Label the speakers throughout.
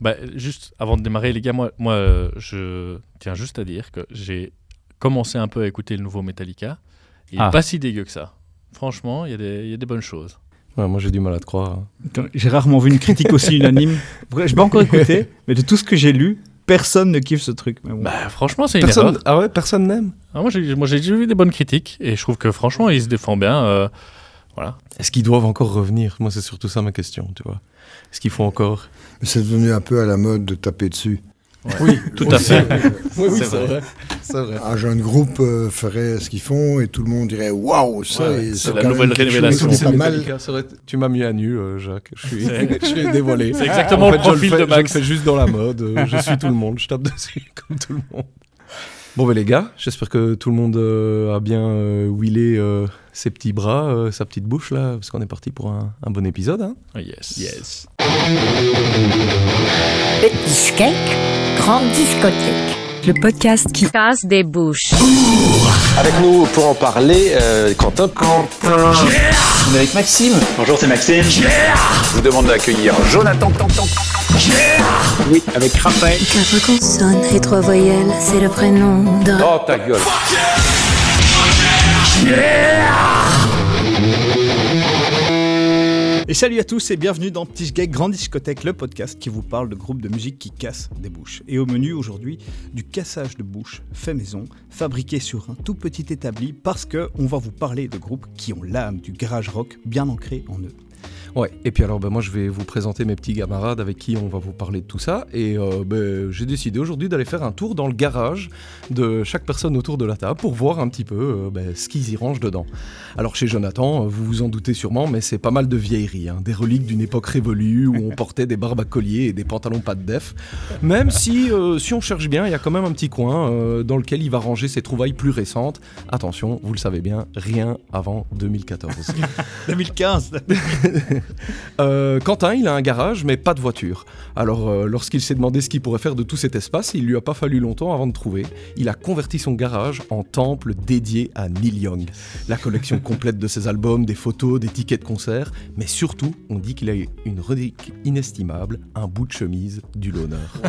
Speaker 1: Bah, juste avant de démarrer, les gars, moi, moi euh, je tiens juste à dire que j'ai commencé un peu à écouter le nouveau Metallica. Il n'est
Speaker 2: Ah.
Speaker 1: pas si dégueu que ça. Franchement, il y, a des- il y a des bonnes choses.
Speaker 2: Ouais, moi j'ai du mal à te croire.
Speaker 3: Attends, J'ai rarement vu une critique aussi unanime. Je n'ai pas encore écouté, mais de tout ce que j'ai lu, personne ne kiffe ce truc. Mais bon.
Speaker 1: Bah, franchement, c'est une
Speaker 2: Personne...
Speaker 1: erreur.
Speaker 2: Ah ouais, personne n'aime?
Speaker 1: Ah, moi, j'ai moi, j'ai déjà vu des bonnes critiques et je trouve que franchement, il se défend bien. euh, voilà.
Speaker 2: Est-ce qu'ils doivent encore revenir? Moi c'est surtout ça ma question, tu vois. Est-ce qu'il faut encore
Speaker 4: Mais C'est devenu un peu à la mode de taper dessus.
Speaker 2: Oui,
Speaker 1: Tout à fait.
Speaker 2: Oui, oui,
Speaker 1: C'est vrai.
Speaker 2: vrai. C'est vrai.
Speaker 4: Un jeune groupe euh, ferait ce qu'ils font et tout le monde dirait waouh, ça,
Speaker 1: Ouais, c'est la nouvelle révélation.
Speaker 2: C'est
Speaker 4: pas mal.
Speaker 2: Tu m'as mis à nu, euh, Jacques. Je suis, je dévoilé.
Speaker 1: C'est exactement
Speaker 2: En
Speaker 1: le
Speaker 2: fait, je
Speaker 1: profil
Speaker 2: fais,
Speaker 1: de
Speaker 2: Je le
Speaker 1: Max.
Speaker 2: fais juste dans la mode. euh, je suis tout le monde. Je tape dessus comme tout le monde. Bon, ben les gars, j'espère que tout le monde euh, a bien euh, wheelé euh, ses petits bras, euh, sa petite bouche là, parce qu'on est parti pour un, un bon épisode. Hein.
Speaker 1: Ah, Yes.
Speaker 3: Yes.
Speaker 5: Petit cake, grande discothèque.
Speaker 6: Le podcast qui
Speaker 7: casse des bouches.
Speaker 8: Avec nous pour en parler, euh, Quentin.
Speaker 9: On est avec Maxime. Bonjour, c'est Maxime.
Speaker 8: Je vous demande d'accueillir Jonathan.
Speaker 9: Oui, avec Raphaël.
Speaker 10: Quatre consonnes et trois voyelles, c'est le prénom d'un.
Speaker 8: Oh ta gueule.
Speaker 3: Et salut à tous et bienvenue dans Petit Gay Grande Discothèque, le podcast qui vous parle de groupes de musique qui cassent des bouches. Et au menu aujourd'hui, du cassage de bouches fait maison, fabriqué sur un tout petit établi parce que on va vous parler de groupes qui ont l'âme du garage rock bien ancré en eux.
Speaker 2: Ouais, et puis alors ben, moi je vais vous présenter mes petits camarades avec qui on va vous parler de tout ça. Et euh, ben, j'ai décidé aujourd'hui d'aller faire un tour dans le garage de chaque personne autour de la table pour voir un petit peu euh, ben, ce qu'ils y rangent dedans. Alors chez Jonathan, vous vous en doutez sûrement, mais c'est pas mal de vieilleries, hein, des reliques d'une époque révolue où on portait des barbes à collier et des pantalons pas de def. Même si, euh, si on cherche bien, il y a quand même un petit coin dans lequel il va ranger ses trouvailles plus récentes. Attention, vous le savez bien, rien avant 2014.
Speaker 3: 2015
Speaker 2: Euh, Quentin, il a un garage, mais pas de voiture. Alors, euh, lorsqu'il s'est demandé ce qu'il pourrait faire de tout cet espace, il lui a pas fallu longtemps avant de trouver. Il a converti son garage en temple dédié à Neil Young. La collection complète de ses albums, des photos, des tickets de concert, mais surtout, on dit qu'il a une relique inestimable, un bout de chemise du l'honneur.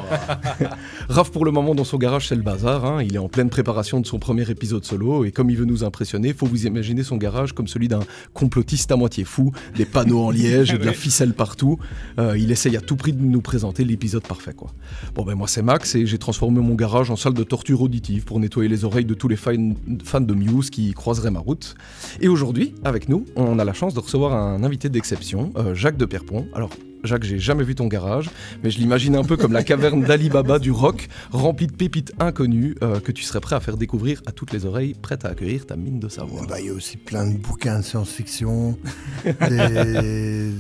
Speaker 2: Raph, pour le moment, dans son garage, c'est le bazar. hein. Il est en pleine préparation de son premier épisode solo, et comme il veut nous impressionner, faut vous imaginer son garage comme celui d'un complotiste à moitié fou, des panneaux en liège et de la ficelle partout. Euh, il essaye à tout prix de nous présenter l'épisode parfait, quoi. Bon, ben moi, c'est Max, et j'ai transformé mon garage en salle de torture auditive pour nettoyer les oreilles de tous les fan- fans de Muse qui croiseraient ma route. Et aujourd'hui, avec nous, on a la chance de recevoir un invité d'exception, euh, Jacques de Pierrepont. Alors, Jacques, j'ai jamais vu ton garage, mais je l'imagine un peu comme la caverne d'Ali Baba du rock, remplie de pépites inconnues euh, que tu serais prêt à faire découvrir à toutes les oreilles, prête à accueillir ta mine de savoir.
Speaker 4: Bah, Il y a aussi plein de bouquins de science-fiction. des-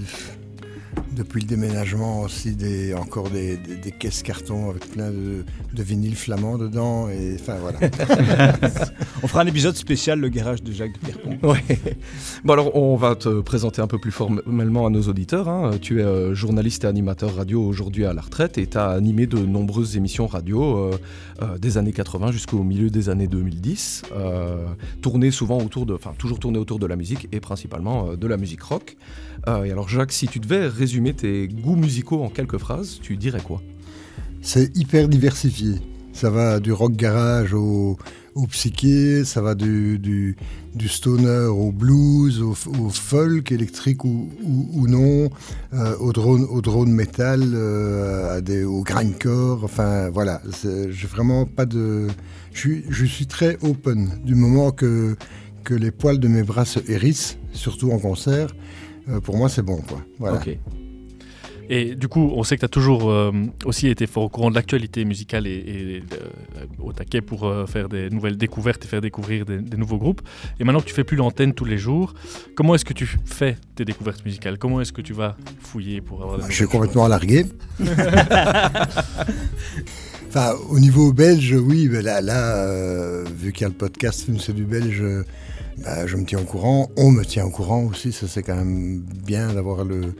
Speaker 4: Depuis le déménagement aussi, des, encore des, des- des caisses carton avec plein de, de vinyles flamands dedans. Et, enfin voilà.
Speaker 3: On fera un épisode spécial, le garage de Jacques de Pierrepont.
Speaker 2: Ouais. Bon alors on va te présenter un peu plus formellement à nos auditeurs. hein. Tu es euh, journaliste et animateur radio aujourd'hui à la retraite et tu as animé de nombreuses émissions radio euh, euh, des années 80 jusqu'au milieu des années 2010. Euh, tourné souvent autour de, enfin toujours tourné autour de la musique et principalement euh, de la musique rock. Euh, et alors Jacques, si tu devais résumer tes goûts musicaux en quelques phrases, tu dirais quoi?
Speaker 4: C'est hyper diversifié. Ça va du rock garage au, psyché, ça va du, stoner au blues, au, folk électrique ou, non, euh, au drone, au drone metal, euh, au grindcore. Enfin voilà, j'ai vraiment pas de. Je je suis très open du moment que, que les poils de mes bras se hérissent, surtout en concert. Euh, pour moi, c'est bon, quoi. Voilà.
Speaker 1: Et du coup, on sait que tu as toujours euh, aussi été fort au courant de l'actualité musicale et, et, euh, au taquet pour euh, faire des nouvelles découvertes et faire découvrir des, des nouveaux groupes. Et maintenant que tu fais plus l'antenne tous les jours, comment est-ce que tu fais tes découvertes musicales? Comment est-ce que tu vas fouiller pour avoir des
Speaker 4: Je suis complètement largué. enfin, au niveau belge, oui, mais là, là vu qu'il y a le podcast Film c'est du belge, bah, je me tiens au courant. On me tient au courant aussi. Ça, c'est quand même bien d'avoir le,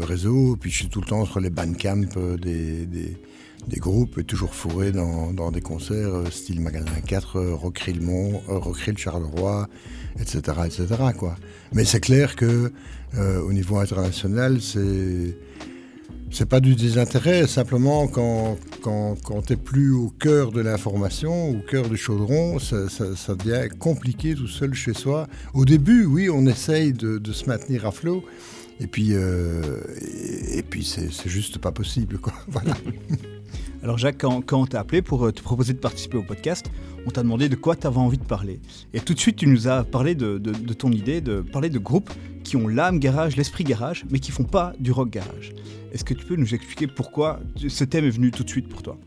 Speaker 4: réseau. Puis je suis tout le temps sur les bandcamps euh, des, des, groupes et toujours fourré dans, des concerts euh, style Magasin 4, euh, Rockrill Mont, euh, Rockrill Charleroi, etc., etc. Quoi. Mais c'est clair que euh, au niveau international, c'est c'est pas du désintérêt, simplement quand, quand, quand tu n'es plus au cœur de l'information, au cœur du chaudron, ça, devient compliqué tout seul chez soi. Au début, oui, on essaye de, se maintenir à flot, et puis, euh, et, puis c'est juste pas possible. Quoi.
Speaker 3: Alors Jacques, quand, on t'a appelé pour euh, te proposer de participer au podcast, on t'a demandé de quoi tu avais envie de parler. Et tout de suite, tu nous as parlé de, ton idée de parler de groupes qui ont l'âme garage, l'esprit garage, mais qui font pas du rock garage. Est-ce que tu peux nous expliquer pourquoi ce thème est venu tout de suite pour toi?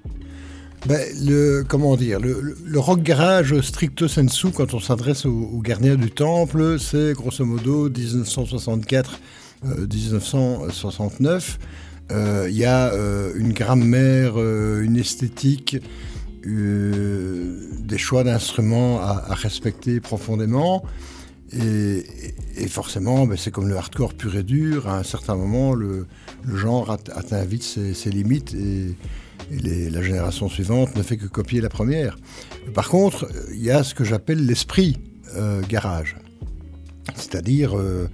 Speaker 4: Ben, le, comment dire, le, rock garage stricto sensu, quand on s'adresse aux, gardiens du temple, c'est grosso modo 1964-1969. Euh, il y a euh, une grammaire, euh, une esthétique, des choix d'instruments à, respecter profondément. Et, forcément, ben, c'est comme le hardcore pur et dur. À un certain moment, le, genre atteint vite ses, limites et, la génération suivante ne fait que copier la première. Par contre, il y a ce que j'appelle l'esprit euh, garage, c'est-à-dire euh,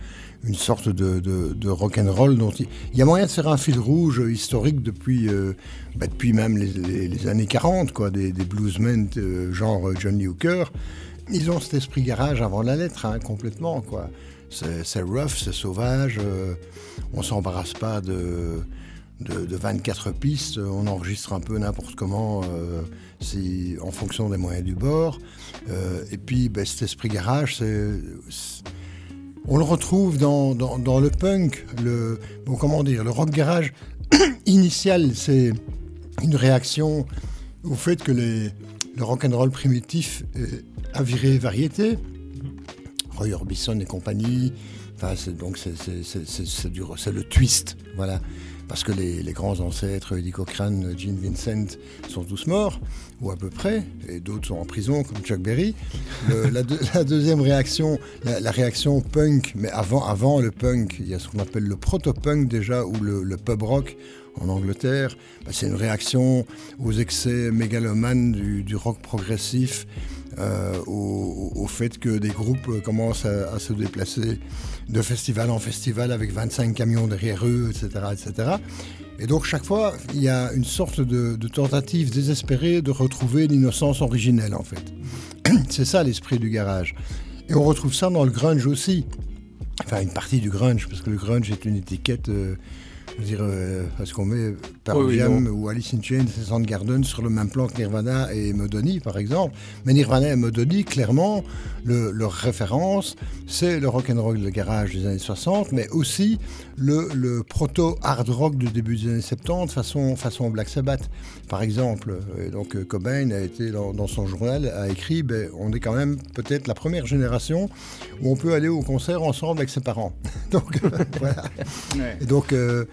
Speaker 4: une sorte de, de, rock and roll dont il, y a moyen de faire un fil rouge historique depuis, euh, ben, depuis même les, années 40, quoi, des, des bluesmen genre Johnny Hooker ils ont cet esprit garage avant la lettre, hein, complètement. quoi. C'est rough, c'est sauvage, euh, on s'embarrasse pas de, de, 24 pistes, on enregistre un peu n'importe comment, euh, en fonction des moyens du bord. Euh, et puis ben, cet esprit garage, c'est on le retrouve dans, dans, le punk, le, comment dire, le rock garage initial, c'est une réaction au fait que les, le rock and roll primitif a viré variété. Roy Orbison et compagnie. Enfin, donc c'est le twist, voilà. Parce que les, grands ancêtres, Eddie Cochrane, Gene Vincent, sont tous morts, ou à peu près, et d'autres sont en prison, comme Chuck Berry. la, deuxième réaction, la, réaction punk, mais avant, avant le punk, il y a ce qu'on appelle le proto-punk déjà, ou le pub rock en Angleterre, bah, c'est une réaction aux excès mégalomanes du, rock progressif, euh, au, fait que des groupes commencent à, se déplacer de festival en festival avec 25 camions derrière eux, etc. etc. Et donc chaque fois, il y a une sorte de, tentative désespérée de retrouver l'innocence originelle en fait. C'est ça l'esprit du garage. Et on retrouve ça dans le grunge aussi. Enfin, une partie du grunge, parce que le grunge est une étiquette euh, je veux dire, euh, est-ce qu'on met Pearl Jam ou Alice in Chains et Soundgarden sur le même plan que Nirvana et Modoni, par exemple Mais Nirvana et Modoni, clairement, leur référence, c'est le rock and roll de garage des années 60, mais aussi le, proto-hard rock du début des années 70, façon, façon Black Sabbath, par exemple. Et donc euh, Cobain a été dans, son journal, a écrit, ben, on est quand même peut-être la première génération où on peut aller au concert ensemble avec ses parents. donc, voilà. Et donc, euh,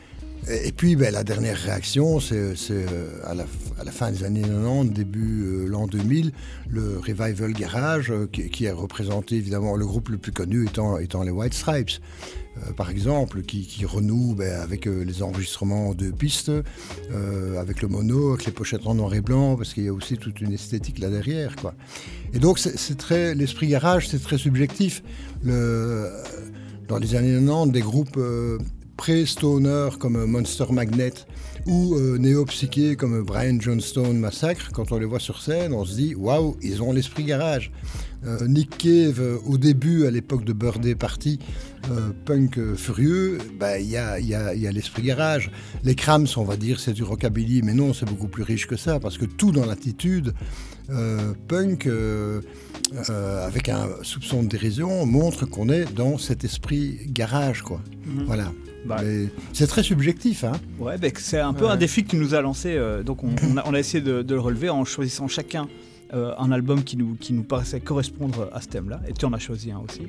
Speaker 4: et puis ben, la dernière réaction, c'est euh, à, la, fin des années 90, début euh, l'an 2000, le Revival Garage, euh, qui, a représenté évidemment le groupe le plus connu étant, étant les White Stripes, par exemple, qui, renoue ben, avec les enregistrements en deux pistes, avec le mono, avec les pochettes en noir et blanc, parce qu'il y a aussi toute une esthétique là derrière. Et donc l'esprit garage, c'est très subjectif. Dans les années 90, des groupes pré-stoner comme Monster Magnet ou euh, néo-psyché comme Brian Johnstone Massacre, quand on les voit sur scène, on se dit waouh, ils ont l'esprit garage. Euh, Nick Cave, euh, au début, à l'époque de Birthday Party, punk furieux, bah, il y a, y a, y a l'esprit garage. Les Crams, on va dire, c'est du rockabilly, mais non, c'est beaucoup plus riche que ça, parce que tout dans l'attitude punk, avec un soupçon de dérision, montre qu'on est dans cet esprit garage, quoi. Mhm. Voilà. Bah, c'est très subjectif. Hein
Speaker 3: ouais, bah, c'est un peu un défi que tu nous as lancé. Euh, donc on, a, essayé de, le relever en choisissant chacun euh, un album qui nous, qui nous paraissait correspondre à ce thème-là. Et tu en as choisi un aussi.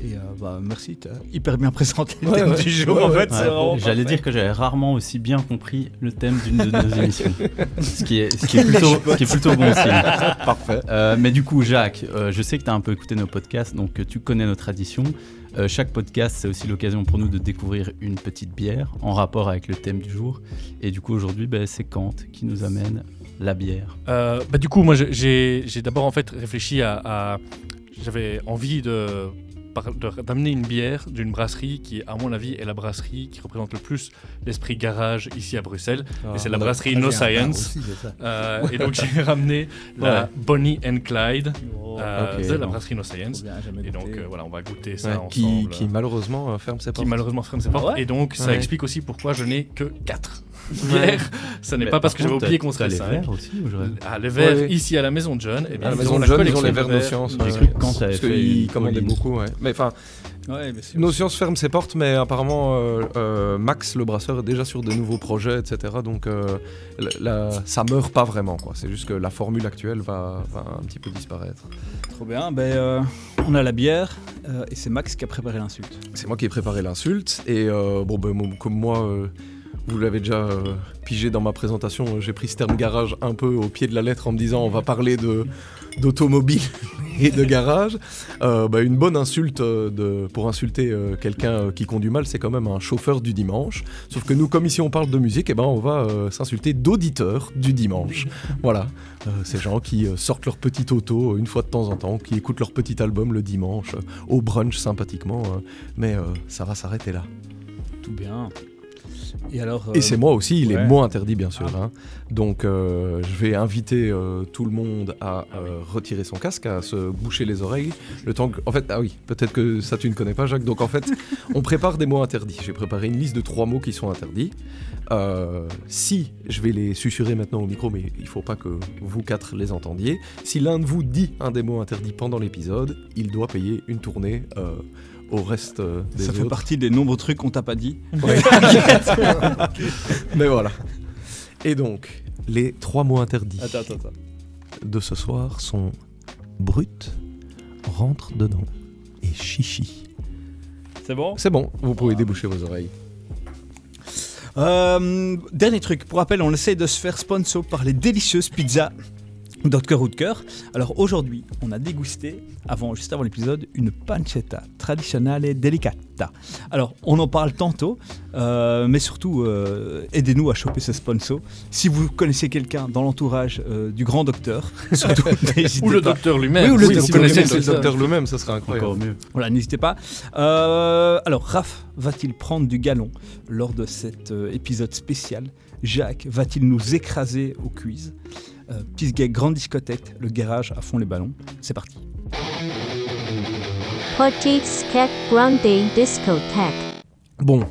Speaker 3: Et euh, bah, merci, tu as hyper bien présenté le thème du jour. en fait,
Speaker 6: J'allais dire que j'avais rarement aussi bien compris le thème d'une de nos émissions. ce, qui est, ce, qui est plutôt, ce qui est plutôt bon signe.
Speaker 3: Parfait.
Speaker 6: mais du coup, Jacques, je sais que tu as un peu écouté nos podcasts, donc tu connais nos traditions. Euh, chaque podcast, c'est aussi l'occasion pour nous de découvrir une petite bière en rapport avec le thème du jour. Et du coup, aujourd'hui, ben, c'est Kant qui nous amène la bière.
Speaker 1: Euh, bah, du coup, moi, j'ai d'abord en fait réfléchi à, à j'avais envie de d'amener une bière d'une brasserie qui, à mon avis, est la brasserie qui représente le plus l'esprit garage ici à Bruxelles.
Speaker 2: Ah,
Speaker 1: et c'est la brasserie
Speaker 4: Ah,
Speaker 1: No Science.
Speaker 4: aussi.
Speaker 1: Euh, et donc j'ai ramené la Bonnie and Clyde
Speaker 3: Oh,
Speaker 1: euh, de la brasserie No Science.
Speaker 3: bien,
Speaker 1: Et donc euh, voilà, on va goûter ça
Speaker 2: Ouais,
Speaker 1: ensemble.
Speaker 2: qui, qui malheureusement ferme ses
Speaker 1: qui
Speaker 2: portes.
Speaker 1: malheureusement ferme ses portes.
Speaker 3: ouais
Speaker 1: et donc, ça explique aussi pourquoi je n'ai que 4
Speaker 2: Ouais.
Speaker 1: bières. Ça n'est pas parce
Speaker 6: par
Speaker 1: que j'avais oublié qu'on serait
Speaker 6: les
Speaker 1: 5.
Speaker 6: verres aussi
Speaker 1: Ah, les verres ici à la maison de John. Et
Speaker 2: À la
Speaker 1: ils
Speaker 2: maison
Speaker 1: ont
Speaker 2: de
Speaker 1: la
Speaker 2: John, ils ont
Speaker 1: collection
Speaker 2: les
Speaker 1: de
Speaker 2: verres No Science.
Speaker 6: J'ai
Speaker 2: ouais.
Speaker 6: cru que quand t'avais
Speaker 2: Parce qu'ils commandaient beaucoup, ouais. Mais enfin,
Speaker 3: Ouais, mais c'est
Speaker 2: No
Speaker 3: aussi-
Speaker 2: Science ferme ses portes, mais apparemment euh, euh, Max, le brasseur, est déjà sur de nouveaux projets, etc. Donc euh, la, la- ça meurt pas vraiment, quoi. C'est juste que la formule actuelle va, va un petit peu disparaître.
Speaker 3: Trop bien. Ben, euh, on a la bière euh, et c'est Max qui a préparé l'insulte.
Speaker 2: C'est moi qui ai préparé l'insulte et euh, bon ben comme moi euh, vous l'avez déjà euh, pigé dans ma présentation, euh, j'ai pris ce terme garage un peu au pied de la lettre en me disant on va parler d'automobile et de garage. Euh, bah, une bonne insulte pour insulter quelqu'un qui conduit mal, c'est quand même un chauffeur du dimanche. Sauf que nous, comme ici on parle de musique, eh ben, on va s'insulter d'auditeurs du dimanche. Voilà, ces gens qui sortent leur petit auto une fois de temps en temps, qui écoutent leur petit album le dimanche, au brunch sympathiquement, mais ça va s'arrêter là.
Speaker 3: Tout bien. Et alors.
Speaker 2: Et
Speaker 3: euh,
Speaker 2: c'est moi aussi, il
Speaker 3: ouais.
Speaker 2: est moins interdit bien sûr. hein. Donc euh, je vais inviter euh, tout le monde à euh, retirer son casque, à se boucher les oreilles. Le temps que... En fait, ah oui, peut-être que ça tu ne connais pas Jacques. Donc en fait, on prépare des mots interdits. J'ai préparé une liste de trois mots qui sont interdits. Euh, si, je vais les susurrer maintenant au micro, mais il faut pas que vous quatre les entendiez. Si l'un de vous dit un des mots interdits pendant l'épisode, il doit payer une tournée euh, au reste euh, des
Speaker 3: Ça fait partie des nombreux trucs qu'on t'a pas dit.
Speaker 2: Ouais. Mais voilà. Et donc, les trois mots interdits
Speaker 3: Attends, attends, attends.
Speaker 2: de ce soir sont brut, rentre dedans et chichi.
Speaker 3: C'est bon?
Speaker 2: C'est bon, vous pouvez déboucher vos oreilles.
Speaker 3: Euh, Dernier truc, pour rappel, on essaie de se faire sponsor par les délicieuses pizzas Dr. Woodker. Alors aujourd'hui, on a dégusté, avant, juste avant l'épisode, une pancetta tradizionale delicata. Alors, on en parle tantôt, euh, mais surtout, euh, aidez-nous à choper ce sponsor. Si vous connaissez quelqu'un dans l'entourage euh, du grand docteur, surtout, n'hésitez
Speaker 1: Ou le
Speaker 3: pas.
Speaker 1: docteur lui-même.
Speaker 3: Oui, ou le
Speaker 2: Oui,
Speaker 3: docteur
Speaker 2: si vous
Speaker 3: lui-même,
Speaker 2: connaissez
Speaker 3: c'est
Speaker 2: le
Speaker 3: ça.
Speaker 2: docteur lui-même, ça serait incroyable.
Speaker 6: Encore mieux.
Speaker 3: Voilà, n'hésitez pas. Euh, alors, Raph va-t-il prendre du galon lors de cet euh, épisode spécial? Jacques va-t-il nous écraser au quiz euh, Petit gag, grande discothèque, le garage à fond les ballons. C'est parti.
Speaker 7: Grande discothèque.
Speaker 2: Bon.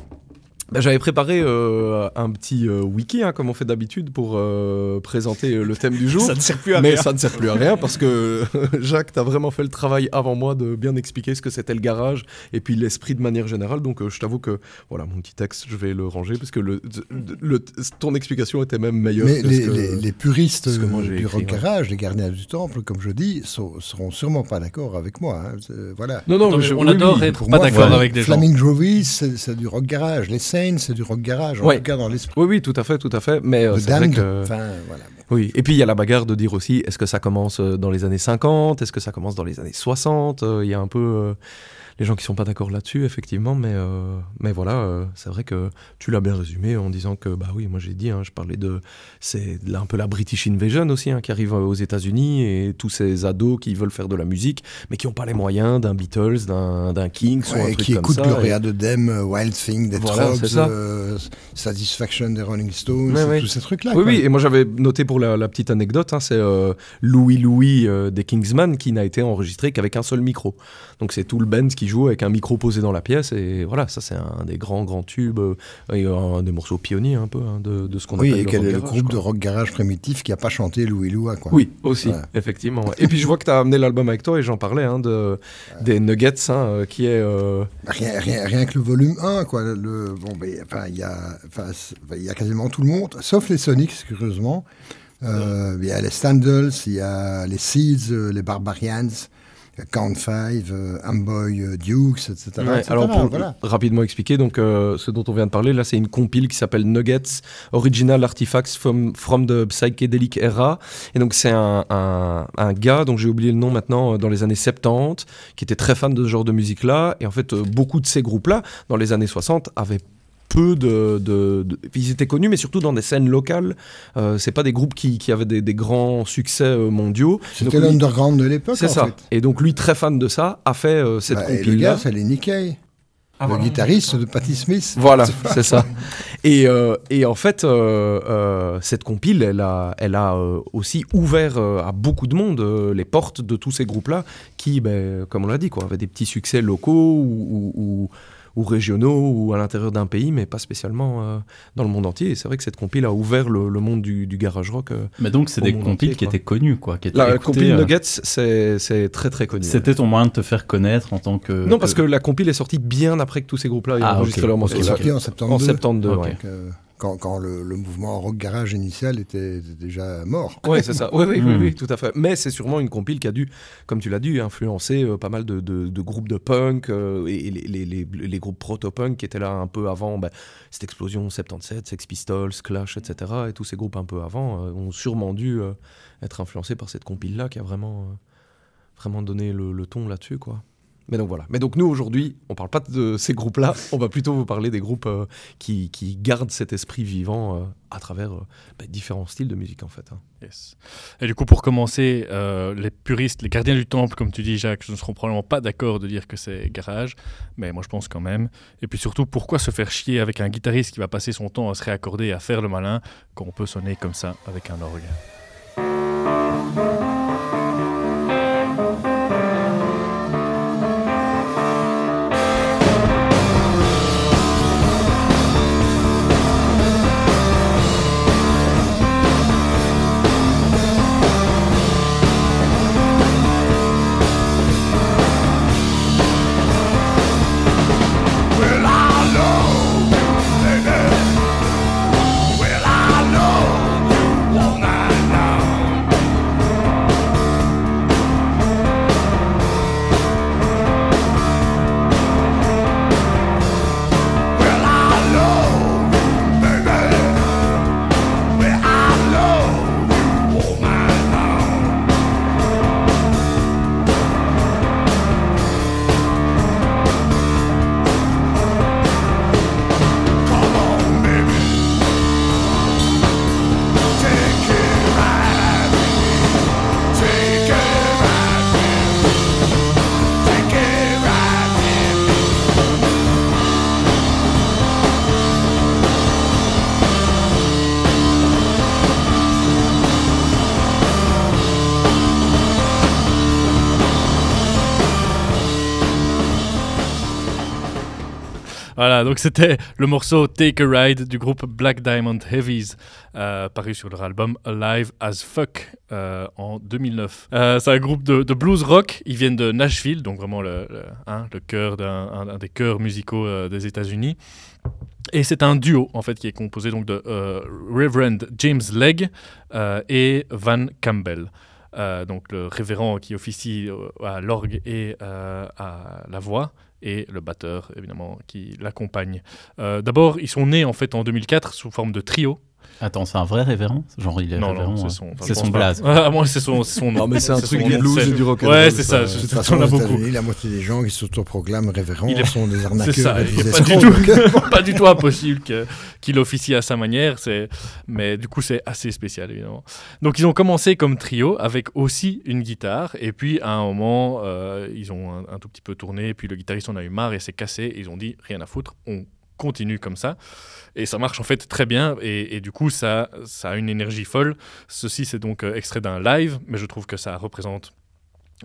Speaker 2: Ben, J'avais préparé euh, un petit euh, wiki, hein, comme on fait d'habitude, pour euh, présenter le thème du jour.
Speaker 3: Ça ne sert plus à
Speaker 2: mais
Speaker 3: rien.
Speaker 2: ça ne sert plus à rien parce que Jacques, tu as vraiment fait le travail avant moi de bien expliquer ce que c'était le garage et puis l'esprit de manière générale. Donc euh, je t'avoue que voilà, mon petit texte, je vais le ranger parce que le, le- ton explication était même meilleure.
Speaker 4: Mais
Speaker 2: que
Speaker 4: les,
Speaker 2: ce que-
Speaker 4: les- les puristes
Speaker 2: ce que moi j'ai
Speaker 4: du
Speaker 2: écrit,
Speaker 4: rock
Speaker 2: ouais.
Speaker 4: garage, les gardiens du temple, comme je dis, sont- seront sûrement pas d'accord avec moi. hein. Voilà.
Speaker 2: Non, non,
Speaker 1: Attends,
Speaker 2: mais
Speaker 1: mais
Speaker 2: je-
Speaker 1: on
Speaker 2: oui,
Speaker 1: adore
Speaker 2: oui.
Speaker 1: être
Speaker 4: Pour
Speaker 1: pas
Speaker 4: moi,
Speaker 1: d'accord avec des gens.
Speaker 4: Flaming Jovis, c'est c'est du rock garage. Les C'est du rock garage. En
Speaker 2: Ouais.
Speaker 4: tout cas, dans l'esprit.
Speaker 2: Oui, oui, tout à fait, tout à fait. Mais euh, c'est vrai que...
Speaker 4: enfin, voilà.
Speaker 2: Oui, et puis il y a la bagarre de dire aussi, est-ce que ça commence euh, dans les années 50, est-ce que ça commence dans les années 60 Euh, Il y a un peu euh, les gens qui sont pas d'accord là-dessus, effectivement, mais, euh, mais voilà, euh, c'est vrai que tu l'as bien résumé en disant que, bah oui, moi j'ai dit, hein, je parlais de, c'est un peu la British Invasion aussi, hein, qui arrive euh, aux États-Unis, et tous ces ados qui veulent faire de la musique, mais qui n'ont pas les moyens d'un Beatles, d'un d'un Kings ou un
Speaker 4: Ouais,
Speaker 2: truc
Speaker 4: qui
Speaker 2: comme
Speaker 4: écoute
Speaker 2: ça.
Speaker 4: Gloria de Dem, Wild Thing, des
Speaker 2: Voilà,
Speaker 4: Trogs, euh, Satisfaction des Rolling Stones,
Speaker 2: Ouais, ouais.
Speaker 4: tous ces trucs-là.
Speaker 2: Oui,
Speaker 4: quoi.
Speaker 2: oui, et moi j'avais noté pour la, la petite anecdote, hein, c'est Louis Louis des Kingsman qui n'a été enregistré qu'avec un seul micro. Donc c'est tout le band qui joue avec un micro posé dans la pièce, et voilà, ça c'est un des grands grands tubes, euh, et un des morceaux pionniers un peu hein, de, de ce qu'on
Speaker 4: Oui,
Speaker 2: appelle
Speaker 4: et
Speaker 2: le
Speaker 4: quel
Speaker 2: rock
Speaker 4: est le
Speaker 2: garage,
Speaker 4: groupe
Speaker 2: quoi.
Speaker 4: de rock garage primitif qui a pas chanté Louis Loua, quoi.
Speaker 2: Oui, aussi,
Speaker 4: Voilà.
Speaker 2: effectivement. ouais. Et puis je vois que tu as amené l'album avec toi, et j'en parlais, hein, de, des Nuggets, hein, euh, qui est... euh,
Speaker 4: Rien, rien, rien que le volume 1, quoi. Le, bon, ben, enfin, il y a, y a quasiment tout le monde, sauf les Sonics, curieusement. Euh, Il y a les Standals, il y a les Seeds, les Barbarians, Count Five, euh, Amboy euh, Dukes, etc.
Speaker 2: Ouais,
Speaker 4: etc.
Speaker 2: alors pour
Speaker 4: voilà.
Speaker 2: rapidement expliquer, donc euh, ce dont on vient de parler, là c'est une compile qui s'appelle Nuggets Original Artifacts from, from the Psychedelic Era. Et donc c'est un, un, un gars dont j'ai oublié le nom maintenant dans les années 70 qui était très fan de ce genre de musique là. Et en fait beaucoup de ces groupes là dans les années 60 avaient peu de, de, de- Ils étaient connus, mais surtout dans des scènes locales. Euh, c'est pas des groupes qui, qui avaient des, des grands succès euh, mondiaux.
Speaker 4: C'était l'underground de l'époque,
Speaker 2: C'est
Speaker 4: en
Speaker 2: ça.
Speaker 4: fait.
Speaker 2: Et donc lui, très fan de ça, a fait euh, cette
Speaker 4: Bah, et le
Speaker 2: compile-là.
Speaker 4: gars, c'est Lenny Kay,
Speaker 2: Ah,
Speaker 4: le
Speaker 2: voilà.
Speaker 4: guitariste de Patti Smith.
Speaker 2: Voilà, c'est ça. Et, euh, et en fait, euh, euh, cette compile, elle a, elle a euh, aussi ouvert euh, à beaucoup de monde euh, les portes de tous ces groupes-là qui, ben, comme on l'a dit, quoi, avaient des petits succès locaux ou, ou- ou- ou régionaux ou à l'intérieur d'un pays, mais pas spécialement euh, dans le monde entier. Et c'est vrai que cette compile a ouvert le, le monde du, du garage rock. euh,
Speaker 6: Mais donc, c'est des compiles
Speaker 2: entier,
Speaker 6: qui
Speaker 2: quoi.
Speaker 6: étaient connus, quoi. Qui étaient
Speaker 2: La
Speaker 6: écoutés,
Speaker 2: compile
Speaker 6: euh,
Speaker 2: Nuggets, c'est c'est très très connu.
Speaker 6: C'était ton moyen de te faire connaître en tant que.
Speaker 2: Non, parce que la compile est sortie bien après que tous ces groupes-là aient
Speaker 6: Ah,
Speaker 2: enregistré
Speaker 6: ok.
Speaker 2: leur morceau.
Speaker 4: En 72.
Speaker 2: En 72,
Speaker 6: Ok.
Speaker 2: ouais.
Speaker 4: Donc, euh, quand, quand le, le mouvement rock garage initial était, déjà mort.
Speaker 2: Ouais, c'est ça. Oui, oui, oui,
Speaker 6: Hmm.
Speaker 2: oui, tout à fait. Mais c'est sûrement une compile qui a dû, comme tu l'as dit, influencer euh, pas mal de, de- de groupes de punk euh, et les, les- les- les groupes proto-punk qui étaient là un peu avant bah, cette explosion 77, Sex Pistols, Clash, etc. Et tous ces groupes un peu avant euh, ont sûrement dû euh, être influencés par cette compile-là qui a vraiment, euh, vraiment donné le, le ton là-dessus, quoi. Mais donc voilà. Mais donc nous aujourd'hui, on parle pas de ces groupes-là, on va plutôt vous parler des groupes euh, qui, qui gardent cet esprit vivant euh, à travers euh, bah, différents styles de musique en fait. hein.
Speaker 1: Yes. Et du coup, pour commencer, les puristes, les gardiens du temple, comme tu dis, Jacques, ne seront probablement pas d'accord de dire que c'est garage, mais moi je pense quand même. Et puis surtout, pourquoi se faire chier avec un guitariste qui va passer son temps à se réaccorder et à faire le malin quand on peut sonner comme ça avec un orgue? Voilà, donc c'était le morceau Take a Ride du groupe Black Diamond Heavies, euh, paru sur leur album Alive as Fuck euh, en 2009. Euh, c'est un groupe de, blues rock, ils viennent de Nashville, donc vraiment le, le, hein, cœur d'un un- un des cœurs musicaux des États-Unis. Et c'est un duo en fait qui est composé donc de Reverend James Legg et Van Campbell. Donc le révérend qui officie à l'orgue et à la voix et le batteur évidemment qui l'accompagne. Euh, D'abord ils sont nés en fait en 2004 sous forme de trio.
Speaker 6: Attends, c'est un vrai révérend? Genre, il est
Speaker 1: Non,
Speaker 6: révérend
Speaker 1: non,
Speaker 6: hein.
Speaker 1: c'est son, enfin,
Speaker 6: c'est
Speaker 1: je
Speaker 6: son blaze.
Speaker 1: Ah, moi c'est son, c'est son nom.
Speaker 2: Non, mais c'est un truc du blues et du rock'n'roll,
Speaker 1: Ouais, c'est ça.
Speaker 4: De toute
Speaker 1: on
Speaker 4: façon,
Speaker 1: en a
Speaker 4: aux
Speaker 1: beaucoup.
Speaker 4: La moitié des gens qui s'autoproclament révérends
Speaker 1: Il est-
Speaker 4: sont des arnaqueurs.
Speaker 1: C'est ça, pas, du tout- pas du tout impossible qu'il officie à sa manière, c'est- mais du coup c'est assez spécial évidemment. Donc ils ont commencé comme trio avec aussi une guitare, et puis à un moment euh, ils ont un, un tout petit peu tourné, puis le guitariste en a eu marre et s'est cassé, et ils ont dit rien à foutre, on continue comme ça. Et ça marche en fait très bien, et, et du coup ça, ça a une énergie folle. Ceci c'est donc euh, extrait d'un live, mais je trouve que ça représente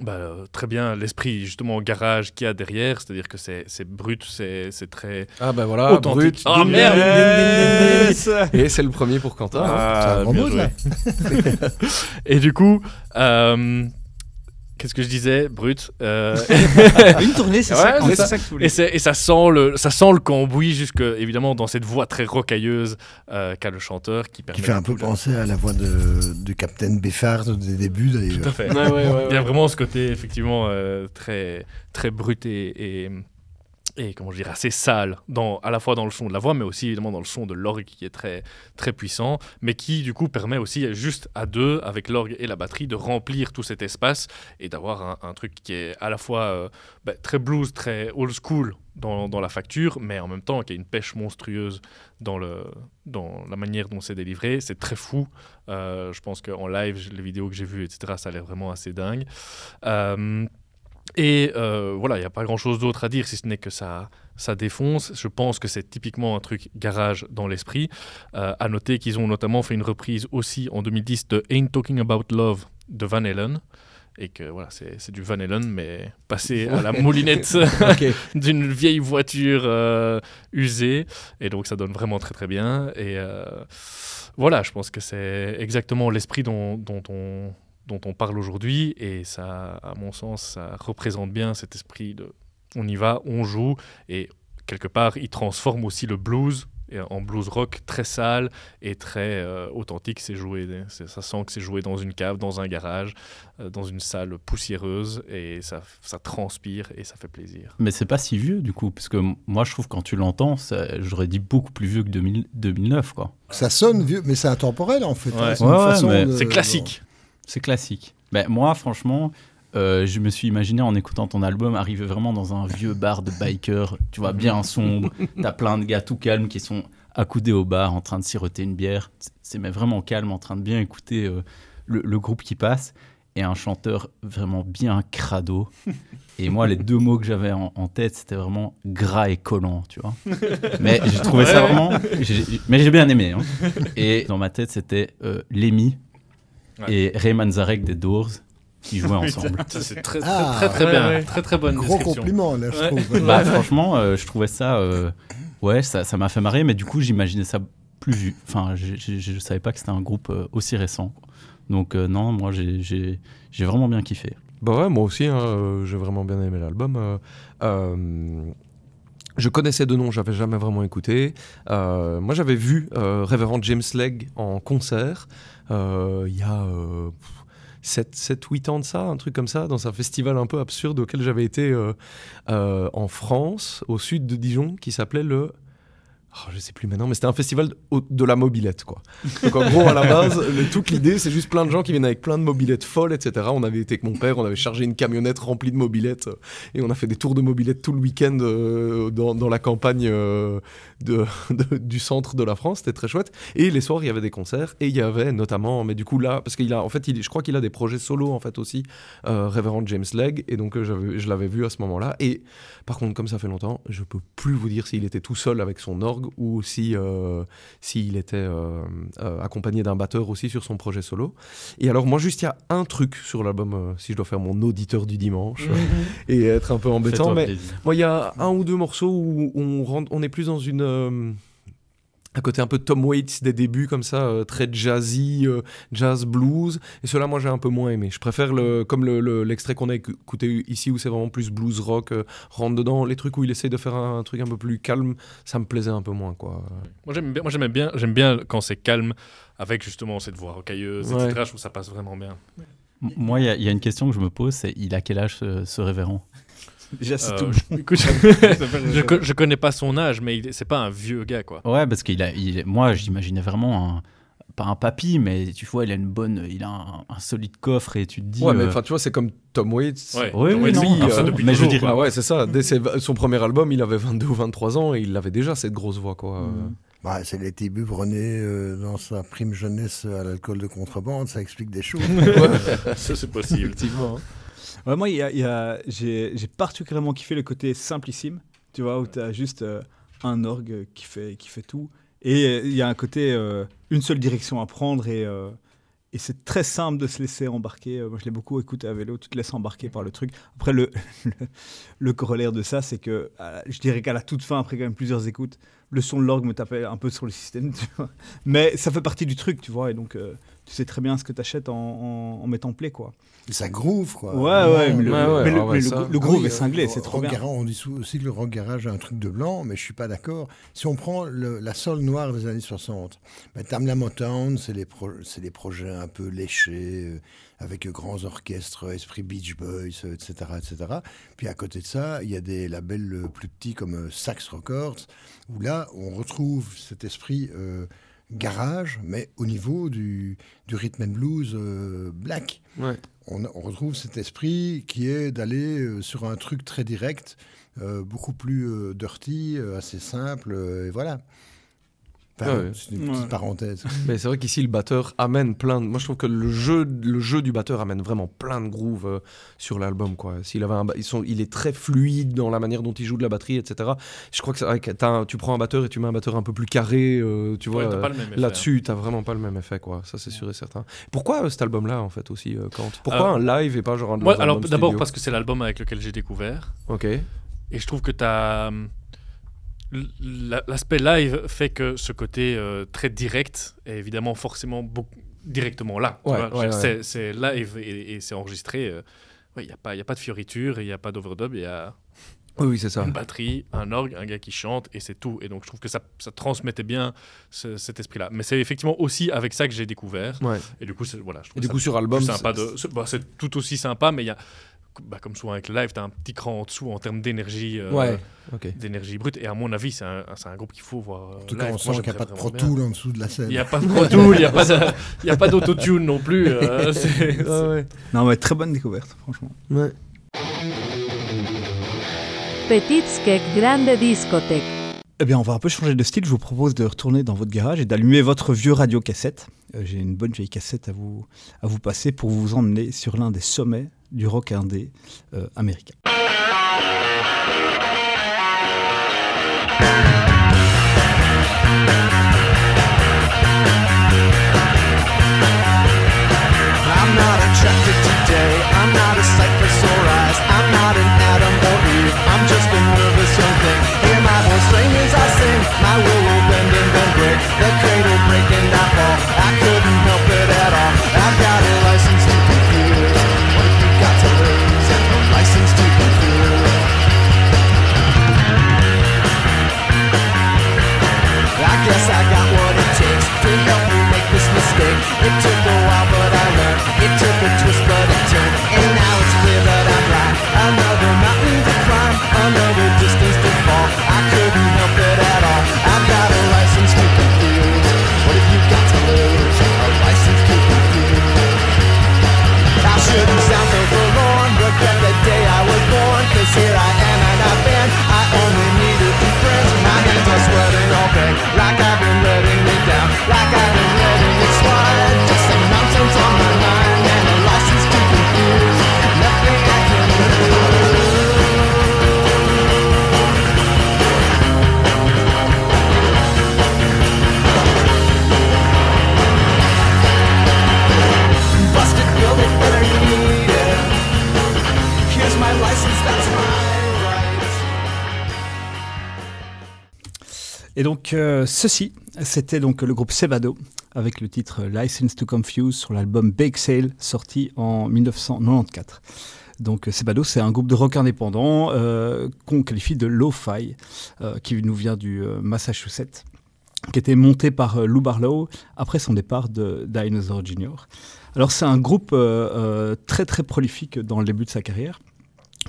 Speaker 1: bah, euh, très bien l'esprit justement garage qu'il y a derrière, c'est-à-dire que c'est c'est brut, c'est c'est très
Speaker 2: Ah ben voilà,
Speaker 1: authentique.
Speaker 2: brut.
Speaker 1: Ah
Speaker 2: Ding,
Speaker 1: merde
Speaker 3: Yes.
Speaker 2: Et c'est le premier pour Quentin.
Speaker 1: Ah, bien joué. Et du coup, euh, qu'est-ce que je disais Brut. euh,
Speaker 3: Une tournée, c'est
Speaker 1: Ouais,
Speaker 3: ça, que
Speaker 1: et, et ça sent le, ça sent le cambouis jusque évidemment dans cette voix très rocailleuse euh, qu'a le chanteur qui permet.
Speaker 4: Qui fait un peu
Speaker 1: de-
Speaker 4: penser à la voix de, du Capitaine Beffard des débuts
Speaker 1: Tout à
Speaker 4: d'ailleurs.
Speaker 1: fait.
Speaker 2: Ouais, ouais, ouais,
Speaker 1: Il y a vraiment ce côté effectivement euh, très très brut et, et, et comment je assez sale dans à la fois dans le son de la voix mais aussi évidemment dans le son de l'orgue qui est très très puissant mais qui du coup permet aussi juste à deux avec l'orgue et la batterie de remplir tout cet espace et d'avoir un, un, truc qui est à la fois euh, bah, très blues très old school dans, dans, la facture mais en même temps qui a une pêche monstrueuse dans le dans la manière dont c'est délivré. C'est très fou. Euh, je pense qu'en live les vidéos que j'ai vues etc ça a l'air vraiment assez dingue. Euh, et euh, voilà, il n'y a pas grand-chose d'autre à dire, si ce n'est que ça, ça défonce. Je pense que c'est typiquement un truc garage dans l'esprit. Euh, à noter qu'ils ont notamment fait une reprise aussi en 2010 de Ain't Talking About Love de Van Halen. Et que voilà, c'est du Van Halen, mais passé à la moulinette d'une vieille voiture euh, usée. Et donc ça donne vraiment très très bien. Et euh, voilà, je pense que c'est exactement l'esprit dont, dont on dont on parle aujourd'hui et ça, à mon sens, ça représente bien cet esprit de on y va, on joue et quelque part il transforme aussi le blues en blues rock très sale et très euh, authentique. C'est joué, ça sent que c'est joué dans une cave, dans un garage, euh, dans une salle poussiéreuse et ça, ça, transpire et ça fait plaisir.
Speaker 6: Mais c'est pas si vieux du coup, parce que moi je trouve quand tu l'entends, j'aurais dit beaucoup plus vieux que 2000, 2009 quoi.
Speaker 4: Ça sonne vieux, mais c'est intemporel en fait.
Speaker 1: Ouais. Hein, ouais, c'est classique.
Speaker 6: C'est classique. Ben, moi, franchement, euh, je me suis imaginé en écoutant ton album arriver vraiment dans un vieux bar de biker, tu vois, bien sombre. T'as plein de gars tout calmes qui sont accoudés au bar en train de siroter une bière. C'est mais vraiment calme, en train de bien écouter euh, le, le, groupe qui passe. Et un chanteur vraiment bien crado. Et moi, les deux mots que j'avais en, en, tête, c'était vraiment gras et collant, tu vois. Mais j'ai trouvé ça vraiment. Mais j'ai bien aimé. Hein. Et dans ma tête, c'était euh, Lémi ouais. et Ray Manzarek des Doors qui jouaient ensemble.
Speaker 1: C'est très, ah, très, très, très, bien. Ouais. Très, très bonne
Speaker 4: Gros
Speaker 1: description.
Speaker 4: compliment, là, je trouve.
Speaker 6: bah, franchement, euh, je trouvais ça. Euh, ouais, ça m'a fait marrer, mais du coup, j'imaginais ça plus vu. Enfin, je ne savais pas que c'était un groupe euh, aussi récent. Donc, euh, non, moi, j'ai vraiment bien kiffé.
Speaker 2: Bah ouais, moi aussi, hein, j'ai vraiment bien aimé l'album. Je connaissais de nom, j'avais jamais vraiment écouté. Euh, moi, j'avais vu euh, Révérend James Legg en concert euh, il y a 7-8 ans de ça, un truc comme ça, dans un festival un peu absurde auquel j'avais été en France, au sud de Dijon, qui s'appelait le Oh, je sais plus maintenant, mais c'était un festival de, la mobilette, quoi. Donc en gros, à la base, le, toute l'idée, c'est juste plein de gens qui viennent avec plein de mobilettes folles, etc. On avait été avec mon père, on avait chargé une camionnette remplie de mobilettes euh, et on a fait des tours de mobilettes tout le week-end euh, dans, dans, la campagne euh, de, de, du centre de la France. C'était très chouette. Et les soirs, il y avait des concerts et il y avait notamment, mais du coup là, parce qu'il a, en fait, il, je crois qu'il a des projets solo en fait aussi, Révérend James Legg, et donc je l'avais vu à ce moment-là. Et par contre, comme ça fait longtemps, je peux plus vous dire s'il était tout seul avec son orgue ou si euh, s'il était euh, euh, accompagné d'un batteur aussi sur son projet solo. Et alors moi juste il y a un truc sur l'album euh, si je dois faire mon auditeur du dimanche
Speaker 1: Mhm.
Speaker 2: et être un peu embêtant mais
Speaker 6: plaisir.
Speaker 2: moi il y a un ou deux morceaux où on rentre, on est plus dans une euh, un côté un peu Tom Waits des débuts comme ça, euh, très jazzy, euh, jazz blues. Et cela, moi, j'ai un peu moins aimé. Je préfère le, comme l'extrait le, l'extrait qu'on a écouté ici, où c'est vraiment plus blues rock, euh, rentre dedans. Les trucs où il essaye de faire un, un, truc un peu plus calme, ça me plaisait un peu moins, quoi.
Speaker 1: Moi, j'aime bien, moi, j'aime bien, j'aime bien quand c'est calme, avec justement cette voix rocailleuse,
Speaker 2: Ouais.
Speaker 1: etc. Je trouve ça passe vraiment bien.
Speaker 6: Moi, il y, a- il y a une question que je me pose, c'est il a quel âge ce, ce révérend?
Speaker 3: Déjà, c'est
Speaker 1: Euh,
Speaker 3: tout.
Speaker 1: je, écoute, je, co- je connais pas son âge, mais c'est pas un vieux gars, quoi.
Speaker 6: Ouais, parce qu'il a, il, moi, j'imaginais vraiment un, pas un papy, mais tu vois, il a une bonne, il a un, un solide coffre et tu te dis.
Speaker 2: Ouais, mais
Speaker 6: euh,
Speaker 2: enfin, tu vois, c'est comme Tom Waits.
Speaker 1: Ouais,
Speaker 6: Oui,
Speaker 1: Tom
Speaker 6: oui,
Speaker 1: Waits,
Speaker 6: non,
Speaker 1: a ça
Speaker 6: euh, mais je
Speaker 1: toujours,
Speaker 6: veux dire-
Speaker 1: quoi.
Speaker 2: Ah ouais, c'est ça. Dès ses- son premier album, il avait 22 ou 23 ans et il avait déjà cette grosse voix, quoi.
Speaker 6: Mm.
Speaker 4: Bah, c'est les débuts Brené euh, dans sa prime jeunesse à l'alcool de contrebande, ça explique des choses.
Speaker 1: Ça, c'est possible.
Speaker 2: Effectivement.
Speaker 3: Ouais, moi, il y a, il y a- j'ai j'ai particulièrement kiffé le côté simplissime, tu vois, où tu as juste euh, un orgue qui fait, qui fait tout. Et euh, il y a un côté, euh, une seule direction à prendre et, euh, et c'est très simple de se laisser embarquer. Moi, je l'ai beaucoup écouté à vélo, tu te laisses embarquer par le truc. Après, le, le, le corollaire de ça, c'est que je dirais qu'à la toute fin, après quand même plusieurs écoutes, le son de l'orgue me tapait un peu sur le système, tu vois. Mais ça fait partie du truc, tu vois, et donc tu sais très bien ce que tu achètes en, en, mettant play, quoi.
Speaker 4: Ça groove, quoi.
Speaker 3: Ouais, ouais, mais le, le, groove est cinglé, c'est trop bien.
Speaker 4: on dit aussi que le rock garage a un truc de blanc, mais je suis pas d'accord. Si on prend la sol noire des années 60, ben, Tamla Motown, c'est les, les projets un peu léchés, euh, avec grands orchestres, Esprit Beach Boys, etc., etc. Puis à côté de ça, il y a des labels plus petits comme Sax Records, où là, on retrouve cet esprit euh, garage, mais au niveau du, du rhythm and blues euh, black. On, retrouve cet esprit qui est d'aller euh, sur un truc très direct, beaucoup plus dirty, assez simple, et voilà. C'est une petite parenthèse.
Speaker 2: Mais c'est vrai qu'ici, le batteur amène plein de... Moi, je trouve que le jeu, le jeu du batteur amène vraiment plein de grooves euh, sur l'album. Quoi. S'il avait un... Ils sont... Il est très fluide dans la manière dont il joue de la batterie, etc. Je crois que un... tu prends un batteur et tu mets un batteur un peu plus carré, euh, tu vois.
Speaker 1: Euh,
Speaker 2: là-dessus, tu n'as vraiment pas le même effet. Quoi. Ça, c'est sûr et certain. Pourquoi cet album-là, en fait, aussi, quand Pourquoi un live et pas genre un
Speaker 1: Moi, alors, d'abord parce que c'est l'album avec lequel j'ai découvert.
Speaker 2: Ok.
Speaker 1: Et je trouve que tu as l'aspect live fait que ce côté euh, très direct est évidemment forcément beaucoup, directement là. c'est live et, c'est enregistré. Euh, il n'y a, pas, a pas de fioriture, il n'y a pas d'overdub, il y a
Speaker 2: oui, c'est ça.
Speaker 1: une batterie, un orgue, un gars qui chante et c'est tout. Et donc je trouve que ça, ça transmettait bien cet esprit-là. Mais c'est effectivement aussi avec ça que j'ai découvert. Et du coup, voilà,
Speaker 2: et du coup sur album,
Speaker 1: c'est bah, tout aussi sympa, mais il y a bah, comme souvent avec le live, tu as un petit cran en dessous en termes d'énergie
Speaker 2: euh,
Speaker 1: d'énergie brute. Et à mon avis, c'est un, un, groupe qu'il faut voir.
Speaker 4: Euh, en tout cas, on sent qu'il n'y a pas de Pro Tool en dessous de la scène.
Speaker 1: Il n'y a pas de Pro Tool, il n'y a pas d'autotune non plus. Euh,
Speaker 3: non, mais très bonne découverte, franchement.
Speaker 2: Ouais.
Speaker 7: Petite skek grande discothèque.
Speaker 3: Eh bien, on va un peu changer de style. Je vous propose de retourner dans votre garage et d'allumer votre vieux radio cassette. J'ai une bonne vieille cassette à vous, à vous passer pour vous emmener sur l'un des sommets du rock indé euh, américain. I'm not attracted today. I'm not a. I'm not an. I'm just a nervous young thing. Hear my voice I sing. My willow bend and then break. The cradle break and I fall. Et donc euh, ceci, c'était donc le groupe Sebado avec le titre License to Confuse sur l'album Bake Sale sorti en 1994. Donc Sebado, c'est un groupe de rock indépendant euh, qu'on qualifie de lo-fi, euh, qui nous vient du euh, Massachusetts, qui était monté par euh, Lou Barlow après son départ de Dinosaur Jr. Alors c'est un groupe euh, euh, très très prolifique dans le début de sa carrière.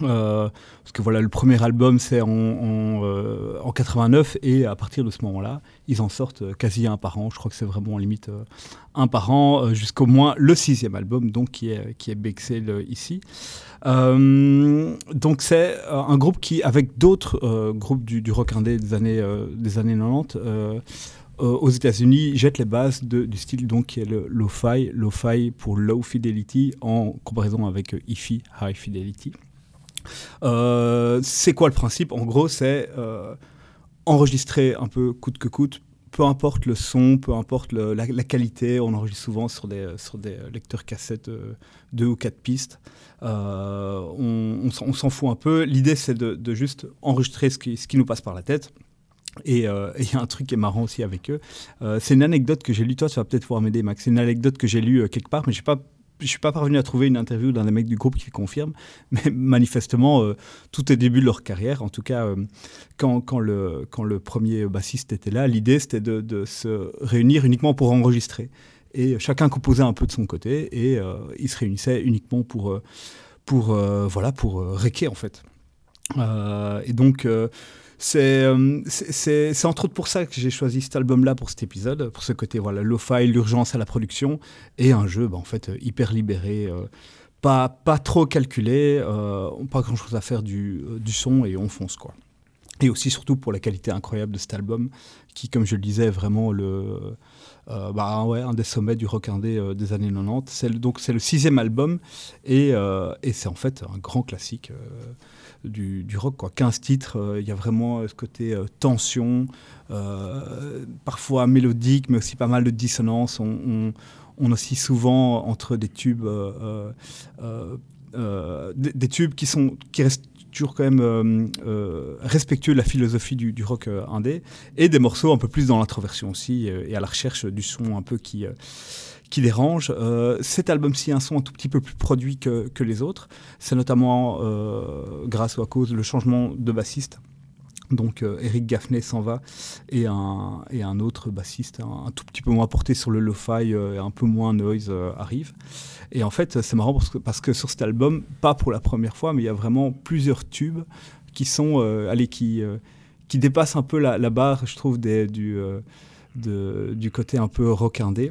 Speaker 3: Euh, parce que voilà, le premier album c'est en, en, euh, en 89 et à partir de ce moment-là, ils en sortent euh, quasi un par an. Je crois que c'est vraiment limite euh, un par an jusqu'au moins le sixième album, donc qui est qui est Bexel ici. Donc c'est un groupe qui, avec d'autres groupes du, rock indé des années des années 90. euh, euh, aux États-Unis, jette les bases du style donc qui est le lo-fi, lo-fi pour low fidelity en comparaison avec hi-fi, high fidelity. Euh, c'est quoi le principe? En gros, c'est euh, enregistrer un peu coûte que coûte, peu importe le son, peu importe la, qualité. On enregistre souvent sur des, des lecteurs cassettes euh, deux ou quatre pistes. Euh, on s'en- fout un peu. L'idée, c'est de, juste enregistrer ce qui, nous passe par la tête Et il y a un truc qui est marrant aussi avec eux. c'est une anecdote que j'ai lue, toi, tu vas peut-être pouvoir m'aider, Max. C'est une anecdote que j'ai lue quelque part, mais je pas je suis pas parvenu à trouver une interview d'un des mecs du groupe qui confirme, mais manifestement, euh, tout au début de leur carrière, en tout cas, euh, quand, le, premier bassiste était là, l'idée c'était de, se réunir uniquement pour enregistrer. Et chacun composait un peu de son côté et euh, ils se réunissaient uniquement pour, pour, voilà, pour réquer en fait. et donc, c'est entre autres pour ça que j'ai choisi cet album-là pour cet épisode, pour ce côté voilà, lo-fi, l'urgence à la production, et un jeu bah, en fait hyper libéré, euh, pas, pas trop calculé, euh, pas grand-chose à faire du, du, son et on fonce quoi. Et aussi surtout pour la qualité incroyable de cet album, qui comme je le disais est vraiment le, bah, ouais, un des sommets du rock indé des années 90. C'est donc c'est le sixième album et c'est en fait un grand classique du, rock. Quoi. 15 titres, euh, il y a vraiment euh, ce côté euh, tension, parfois mélodique, mais aussi pas mal de dissonance. On, on, oscille souvent entre des tubes, des, tubes qui, sont, qui restent toujours quand même respectueux de la philosophie du, rock indé, et des morceaux un peu plus dans l'introversion aussi, et à la recherche du son un peu qui qui dérange. Euh, cet album-ci a un son un tout petit peu plus produit que, que les autres. C'est notamment euh, grâce ou à cause le changement de bassiste. Donc euh, Eric Gaffney s'en va et un, et un autre bassiste un, tout petit peu moins porté sur le lo-fi et un peu moins noise arrive. Et en fait c'est marrant parce que, parce que sur cet album, pas pour la première fois, mais il y a vraiment plusieurs tubes qui sont, allez, qui, qui dépassent un peu la, barre, je trouve, du, du côté un peu rock indé.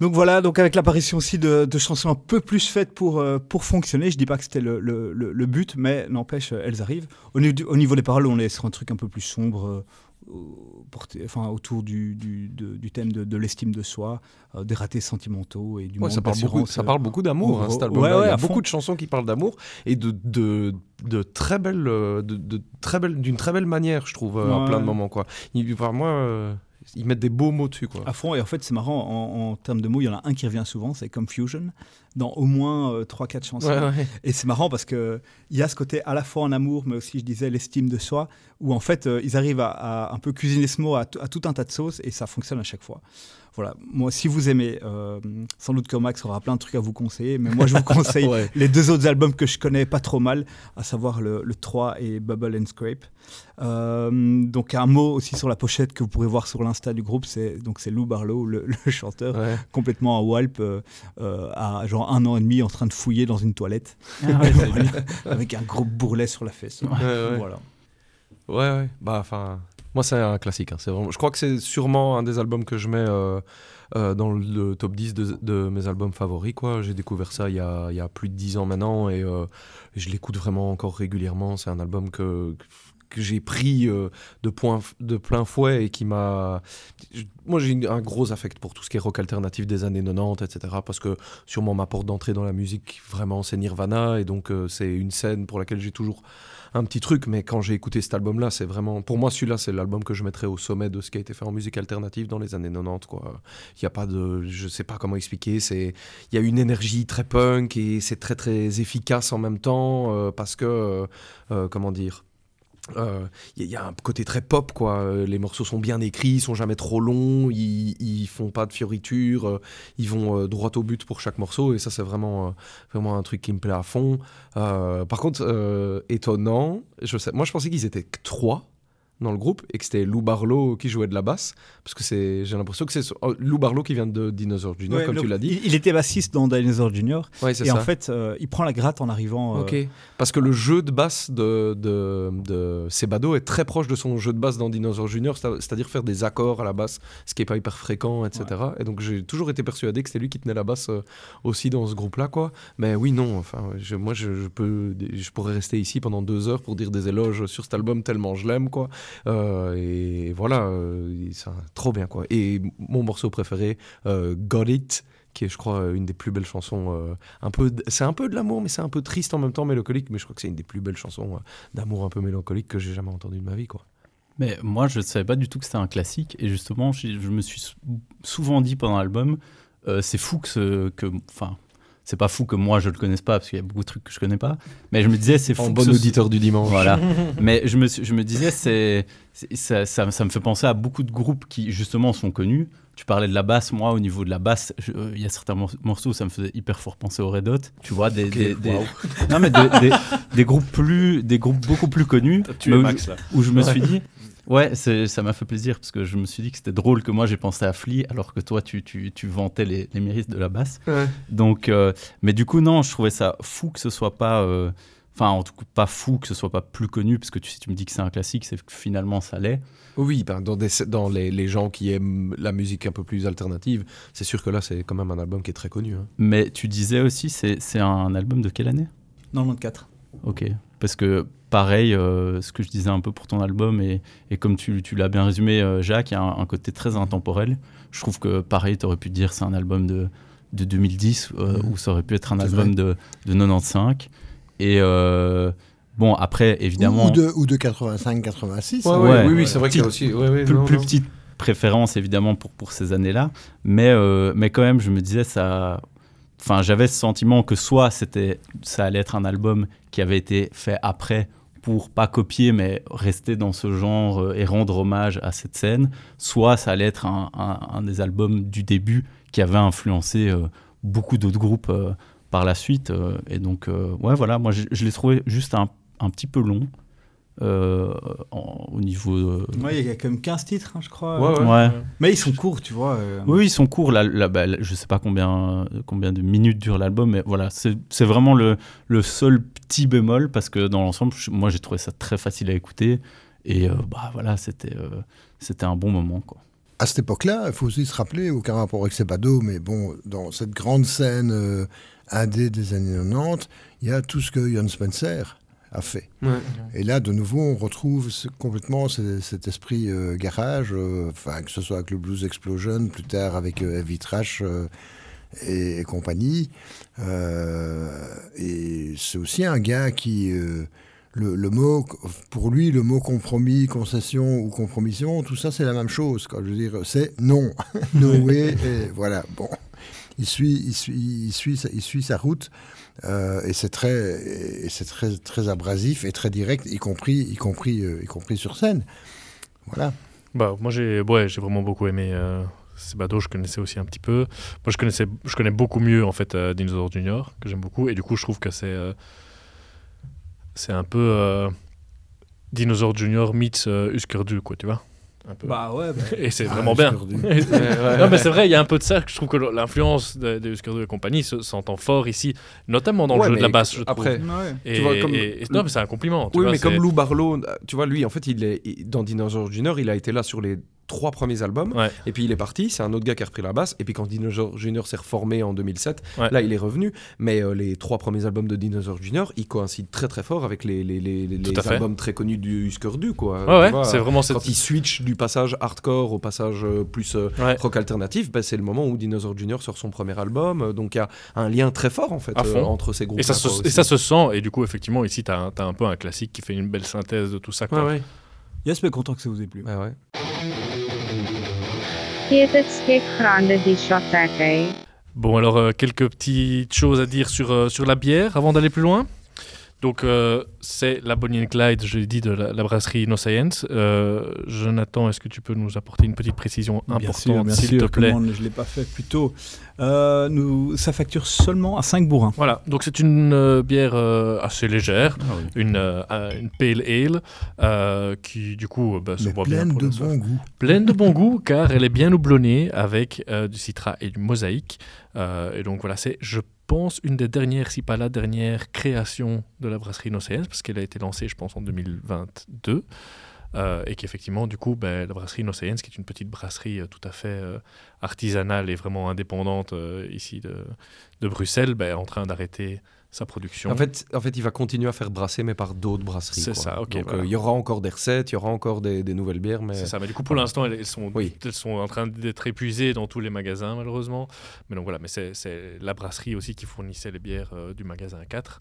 Speaker 3: Donc voilà, donc avec l'apparition aussi de, chansons un peu plus faites pour, euh, pour fonctionner. Je dis pas que c'était le, le, but, mais n'empêche, elles arrivent. Au, au, niveau des paroles, on est sur un truc un peu plus sombre. Euh, enfin, autour du, du, du thème de, de l'estime de soi, euh, des ratés sentimentaux et du
Speaker 2: ouais, ça, parle beaucoup, ça parle beaucoup d'amour, hein, cet album. Ouais, ouais, Il y a beaucoup de chansons qui parlent d'amour et de, de, de, très belles, de, de très belle, d'une très belle manière, je trouve, à plein de moments. Quoi. Il, moi, euh, ils mettent des beaux mots dessus. Quoi.
Speaker 3: À fond, et en fait, c'est marrant, en, en, termes de mots, il y en a un qui revient souvent, c'est Confusion, dans au moins euh, 3-4 chansons. Et c'est marrant parce qu'il y a ce côté à la fois en amour, mais aussi, je disais, l'estime de soi, où en fait, euh, ils arrivent à, à, un peu cuisiner ce mot à, à, tout un tas de sauces, et ça fonctionne à chaque fois voilà, moi, si vous aimez, euh, sans doute que Max aura plein de trucs à vous conseiller, mais moi, je vous conseille les deux autres albums que je connais pas trop mal, à savoir le, 3 et Bubble and Scrape. Euh, donc, un mot aussi sur la pochette que vous pourrez voir sur l'insta du groupe, c'est donc c'est Lou Barlow, le, chanteur, complètement à Walp, euh, à genre un an et demi en train de fouiller dans une toilette, ah avec un gros bourrelet sur la fesse.
Speaker 2: Voilà. Ouais, ouais. Bah, enfin, moi, c'est un classique. Hein. Je crois que c'est sûrement un des albums que je mets euh, euh, dans le top 10 de, mes albums favoris. J'ai découvert ça il y, a, plus de 10 ans maintenant et euh, je l'écoute vraiment encore régulièrement. C'est un album que, j'ai pris de, de plein fouet et qui m'a... Moi, j'ai un gros affect pour tout ce qui est rock alternatif des années 90, etc. Parce que sûrement ma porte d'entrée dans la musique, vraiment, c'est Nirvana. Et donc, c'est une scène pour laquelle j'ai toujours un petit truc, mais quand j'ai écouté cet album-là, c'est vraiment, pour moi, celui-là, c'est l'album que je mettrais au sommet de ce qui a été fait en musique alternative dans les années 90. Quoi. Il y a pas de, je sais pas comment expliquer. C'est, il y a une énergie très punk et c'est très très efficace en même temps euh, parce que, euh, euh, comment dire. Il euh, y, a un côté très pop, quoi. Euh, les morceaux sont bien écrits, ils sont jamais trop longs, ils, font pas de fioritures, euh, ils vont droit au but pour chaque morceau, et ça, c'est vraiment, vraiment un truc qui me plaît à fond. par contre, étonnant, je sais, moi je pensais qu'ils étaient trois dans le groupe et que c'était Lou Barlow qui jouait de la basse. Parce que c'est, j'ai l'impression que c'est oh, Lou Barlow qui vient de Dinosaur Junior,
Speaker 3: Ouais,
Speaker 2: comme tu l'as dit.
Speaker 3: Il, il était bassiste dans Dinosaur Junior.
Speaker 2: Ouais,
Speaker 3: Et
Speaker 2: ça.
Speaker 3: en fait, euh, il prend la gratte en arrivant. euh.
Speaker 2: Parce que le jeu de basse de, de, de Sebado est très proche de son jeu de basse dans Dinosaur Junior, c'est- c'est-à-dire faire des accords à la basse, ce qui n'est pas hyper fréquent, etc. Et donc j'ai toujours été persuadé que c'était lui qui tenait la basse euh, aussi dans ce groupe-là, quoi. Mais oui, non, enfin, je- moi je, je peux, je pourrais rester ici pendant deux heures pour dire des éloges sur cet album tellement je l'aime, quoi. Euh, et voilà, euh, un- trop bien, quoi. Et mon morceau préféré, euh, Got It qui est, je crois, une des plus belles chansons. un peu, c'est un peu de l'amour, mais c'est un peu triste en même temps, mélancolique. Mais je crois que c'est une des plus belles chansons d'amour un peu mélancolique que j'ai jamais entendues de ma vie, quoi.
Speaker 6: Mais moi, je ne savais pas du tout que c'était un classique. Et justement, je, me suis sou- souvent dit pendant l'album, c'est fou que enfin, c'est pas fou que moi, je le connaisse pas, parce qu'il y a beaucoup de trucs que je connais pas. Mais je me disais, c'est fou
Speaker 2: En bon
Speaker 6: ce-
Speaker 2: auditeur du dimanche.
Speaker 6: Voilà. Mais je me, je me disais, c'est, ça, ça, ça me fait penser à beaucoup de groupes qui, justement, sont connus. Tu parlais de la basse. Moi, au niveau de la basse, euh, il y a certains mor- morceaux, ça me faisait hyper fort penser au Red Hot. Tu vois, des,
Speaker 2: Ok,
Speaker 6: des, non, mais des, des- des groupes plus, des groupes beaucoup plus connus.
Speaker 1: tué
Speaker 6: où,
Speaker 1: Max, là.
Speaker 6: où je me
Speaker 1: Ouais.
Speaker 6: suis dit, ouais, ça m'a fait plaisir parce que je me suis dit que c'était drôle que moi j'ai pensé à Flea alors que toi tu, tu, tu vantais les, les mérites de la basse.
Speaker 2: Ouais.
Speaker 6: Donc, euh, mais du coup, non, je trouvais ça fou que ce soit pas. euh, Enfin, en tout cas, pas fou que ce soit pas plus connu, parce que tu, si tu me dis que c'est un classique, c'est que finalement ça l'est.
Speaker 2: Oui, ben, dans, des, dans les, les gens qui aiment la musique un peu plus alternative, c'est sûr que là, c'est quand même un album qui est très connu. hein.
Speaker 6: Mais tu disais aussi, c'est c'est un album de quelle année?
Speaker 3: 94.
Speaker 6: Ok. Parce que pareil, euh, ce que je disais un peu pour ton album, et, et comme tu, tu l'as bien résumé, euh, Jacques, il y a un, un côté très intemporel. Je trouve que pareil, tu aurais pu dire c'est un album de, de 2010, euh, ou ça aurait pu être un album de, de 95. Et euh, bon, après, évidemment.
Speaker 4: Ou, de, ou de 85-86.
Speaker 2: Ouais,
Speaker 4: hein.
Speaker 2: ouais, oui, oui, c'est vrai qu'il y a aussi- ouais, ouais,
Speaker 6: plus,
Speaker 2: non,
Speaker 6: plus
Speaker 2: non.
Speaker 6: petite préférence évidemment pour, pour ces années-là, mais, euh, mais quand même, je me disais ça. Enfin, j'avais ce sentiment que soit c'était, ça allait être un album qui avait été fait après pour pas copier, mais rester dans ce genre euh, et rendre hommage à cette scène, soit ça allait être un, des albums du début qui avait influencé euh, beaucoup d'autres groupes euh, par la suite. et donc, ouais, voilà, moi je, je l'ai trouvé juste un, un petit peu long. Euh, en- au niveau euh,
Speaker 3: Ouais, il y a quand même 15 titres, hein, je crois.
Speaker 6: Ouais, ouais. Ouais.
Speaker 3: Mais ils sont courts, tu vois. euh.
Speaker 6: Oui, ils sont courts. Là, là, bah, là, je sais pas combien, combien de minutes dure l'album, mais voilà, c'est c'est vraiment le, le seul petit bémol parce que dans l'ensemble, je- moi j'ai trouvé ça très facile à écouter et euh, bah voilà, c'était euh, c'était un bon moment quoi.
Speaker 4: À cette époque-là, il faut aussi se rappeler, aucun rapport avec Sebado, mais bon, dans cette grande scène euh, indé des années 90, il y a tout ce que Jon Spencer a fait.
Speaker 2: Ouais.
Speaker 4: Et là, de nouveau, on retrouve ce- complètement ce- cet esprit euh, garage, euh, que ce soit avec le Blues Explosion, plus tard avec euh, Heavy Trash et, et compagnie. Et c'est aussi un gars qui... le, le mot, pour lui, le mot compromis, concession ou compromission, tout ça, c'est la même chose. Quoi. Je veux dire, c'est non. no way. Et voilà. Bon. Il suit, il suit, il suit, sa, il suit sa route. Euh, et c'est très, et c'est très, très abrasif et très direct, y compris, y compris, euh, y compris sur scène. Voilà.
Speaker 1: Bah, moi, j'ai ouais, j'ai vraiment beaucoup aimé euh, Sebado, je connaissais aussi un petit peu. Moi, je, connaissais, je connais beaucoup mieux, en fait, euh, Dinosaur Junior, que j'aime beaucoup. Et du coup, je trouve que c'est c'est un peu Dinosaur Junior meets Husker Du, quoi, tu vois un peu.
Speaker 3: Bah ouais, bah.
Speaker 1: Et c'est
Speaker 3: Ah,
Speaker 1: vraiment bien.
Speaker 3: Du.
Speaker 1: non, mais c'est vrai, il y a un peu de ça. Je trouve que l'influence de, de Husker Du et compagnie se- s'entend fort ici, notamment dans
Speaker 2: Ouais,
Speaker 1: le jeu de la basse, je trouve.
Speaker 2: après,
Speaker 1: Et,
Speaker 2: tu vois, comme-
Speaker 1: et- et- non, mais c'est un compliment. tu
Speaker 2: oui,
Speaker 1: vois,
Speaker 2: mais comme Lou Barlow, tu vois, lui, en fait, il est il- dans Dinosaur Junior, il a été là sur les trois premiers albums, et puis il est parti. C'est un autre gars qui a repris la basse. Et puis quand Dinosaur Junior s'est reformé en 2007,
Speaker 1: Ouais.
Speaker 2: là, il est revenu. Mais euh, les trois premiers albums de Dinosaur Junior, ils coïncident très très fort avec les, les, les, albums très connus du Husker Du, quoi.
Speaker 1: Ouais,
Speaker 2: Tu
Speaker 1: ouais,
Speaker 2: vois,
Speaker 1: c'est vraiment
Speaker 2: quand
Speaker 1: cette-
Speaker 2: il switch du passage hardcore au passage euh, plus euh, rock alternatif, bah, c'est le moment où Dinosaur Junior sort son premier album. Donc il y a un lien très fort en fait
Speaker 1: à
Speaker 2: euh,
Speaker 1: fond.
Speaker 2: entre ces groupes.
Speaker 1: Et ça, se, et ça se sent, et du coup, effectivement, ici, tu as, un peu un classique qui fait une belle synthèse de tout ça. Quoi.
Speaker 2: Ouais, ouais.
Speaker 3: Yes, mais content que ça vous ait plu.
Speaker 2: Ouais, ouais.
Speaker 1: Bon, alors, euh, quelques petites choses à dire sur, euh, sur la bière avant d'aller plus loin? Donc, euh, c'est la Bonnie and Clyde, je l'ai dit, de la, la brasserie No Science. Euh, Jonathan, est-ce que tu peux nous apporter une petite précision importante, s'il te plaît
Speaker 3: je ne l'ai pas fait plus tôt. Euh, nous, ça facture seulement à 5 bourrins.
Speaker 1: Voilà, donc c'est une euh, bière assez légère,
Speaker 6: Ah oui.
Speaker 1: une, un- une pale ale, qui du coup bah, se voit bien
Speaker 4: pleine de bon goût.
Speaker 1: Pleine de bon goût, car elle est bien houblonnée avec du citra et du mosaïque. Et donc voilà, c'est, je pense, une des dernières, si pas la dernière création de la brasserie Nocéens, parce qu'elle a été lancée, je pense, en 2022. Euh, et qu'effectivement, du coup, ben, la brasserie Nocéens, qui est une petite brasserie euh, tout à fait euh, artisanale et vraiment indépendante ici de, de Bruxelles, ben, est en train d'arrêter sa production.
Speaker 2: En fait, en fait, il va continuer à faire brasser, mais par d'autres brasseries.
Speaker 1: C'est ça, ok,
Speaker 2: Donc,
Speaker 1: voilà.
Speaker 2: euh, il y aura encore des recettes, il y aura encore des, des nouvelles bières, mais
Speaker 1: C'est ça, mais du coup pour l'instant elles, elles sont,
Speaker 2: Oui.
Speaker 1: elles sont en train d'être épuisées dans tous les magasins malheureusement. Mais donc voilà, mais c'est- la brasserie aussi qui fournissait les bières euh, du magasin 4.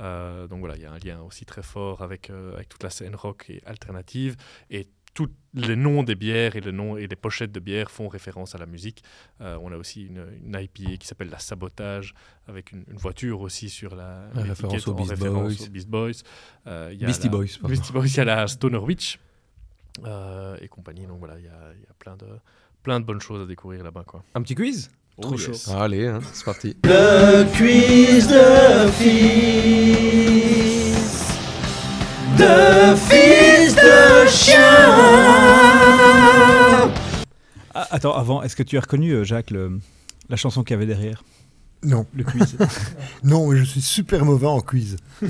Speaker 1: Euh, donc voilà, il y a un lien aussi très fort avec, avec toute la scène rock et alternative. Et tous les noms des bières et les noms et les pochettes de bières font référence à la musique. Euh, on a aussi une, une IPA qui s'appelle la Sabotage avec une, une voiture aussi sur la
Speaker 2: En référence aux Beast Boys.
Speaker 1: aux Beast Boys. Euh, il y a
Speaker 2: Beastie
Speaker 1: la-
Speaker 2: Boys, pardon.
Speaker 1: Beastie Boys, il y a la Stoner Witch euh, et compagnie. Donc voilà, il y a, il y a plein, de, plein de bonnes choses à découvrir là-bas. Quoi.
Speaker 2: un petit quiz?
Speaker 1: Trop chaud.
Speaker 2: Allez, hein, c'est parti.
Speaker 9: Le quiz de fils. De fils de chien.
Speaker 3: Ah, attends, avant, est-ce que tu as reconnu, euh, Jacques, le- la chanson qu'il y avait derrière?
Speaker 4: Non.
Speaker 3: Le quiz.
Speaker 4: Non, mais je suis super mauvais en quiz.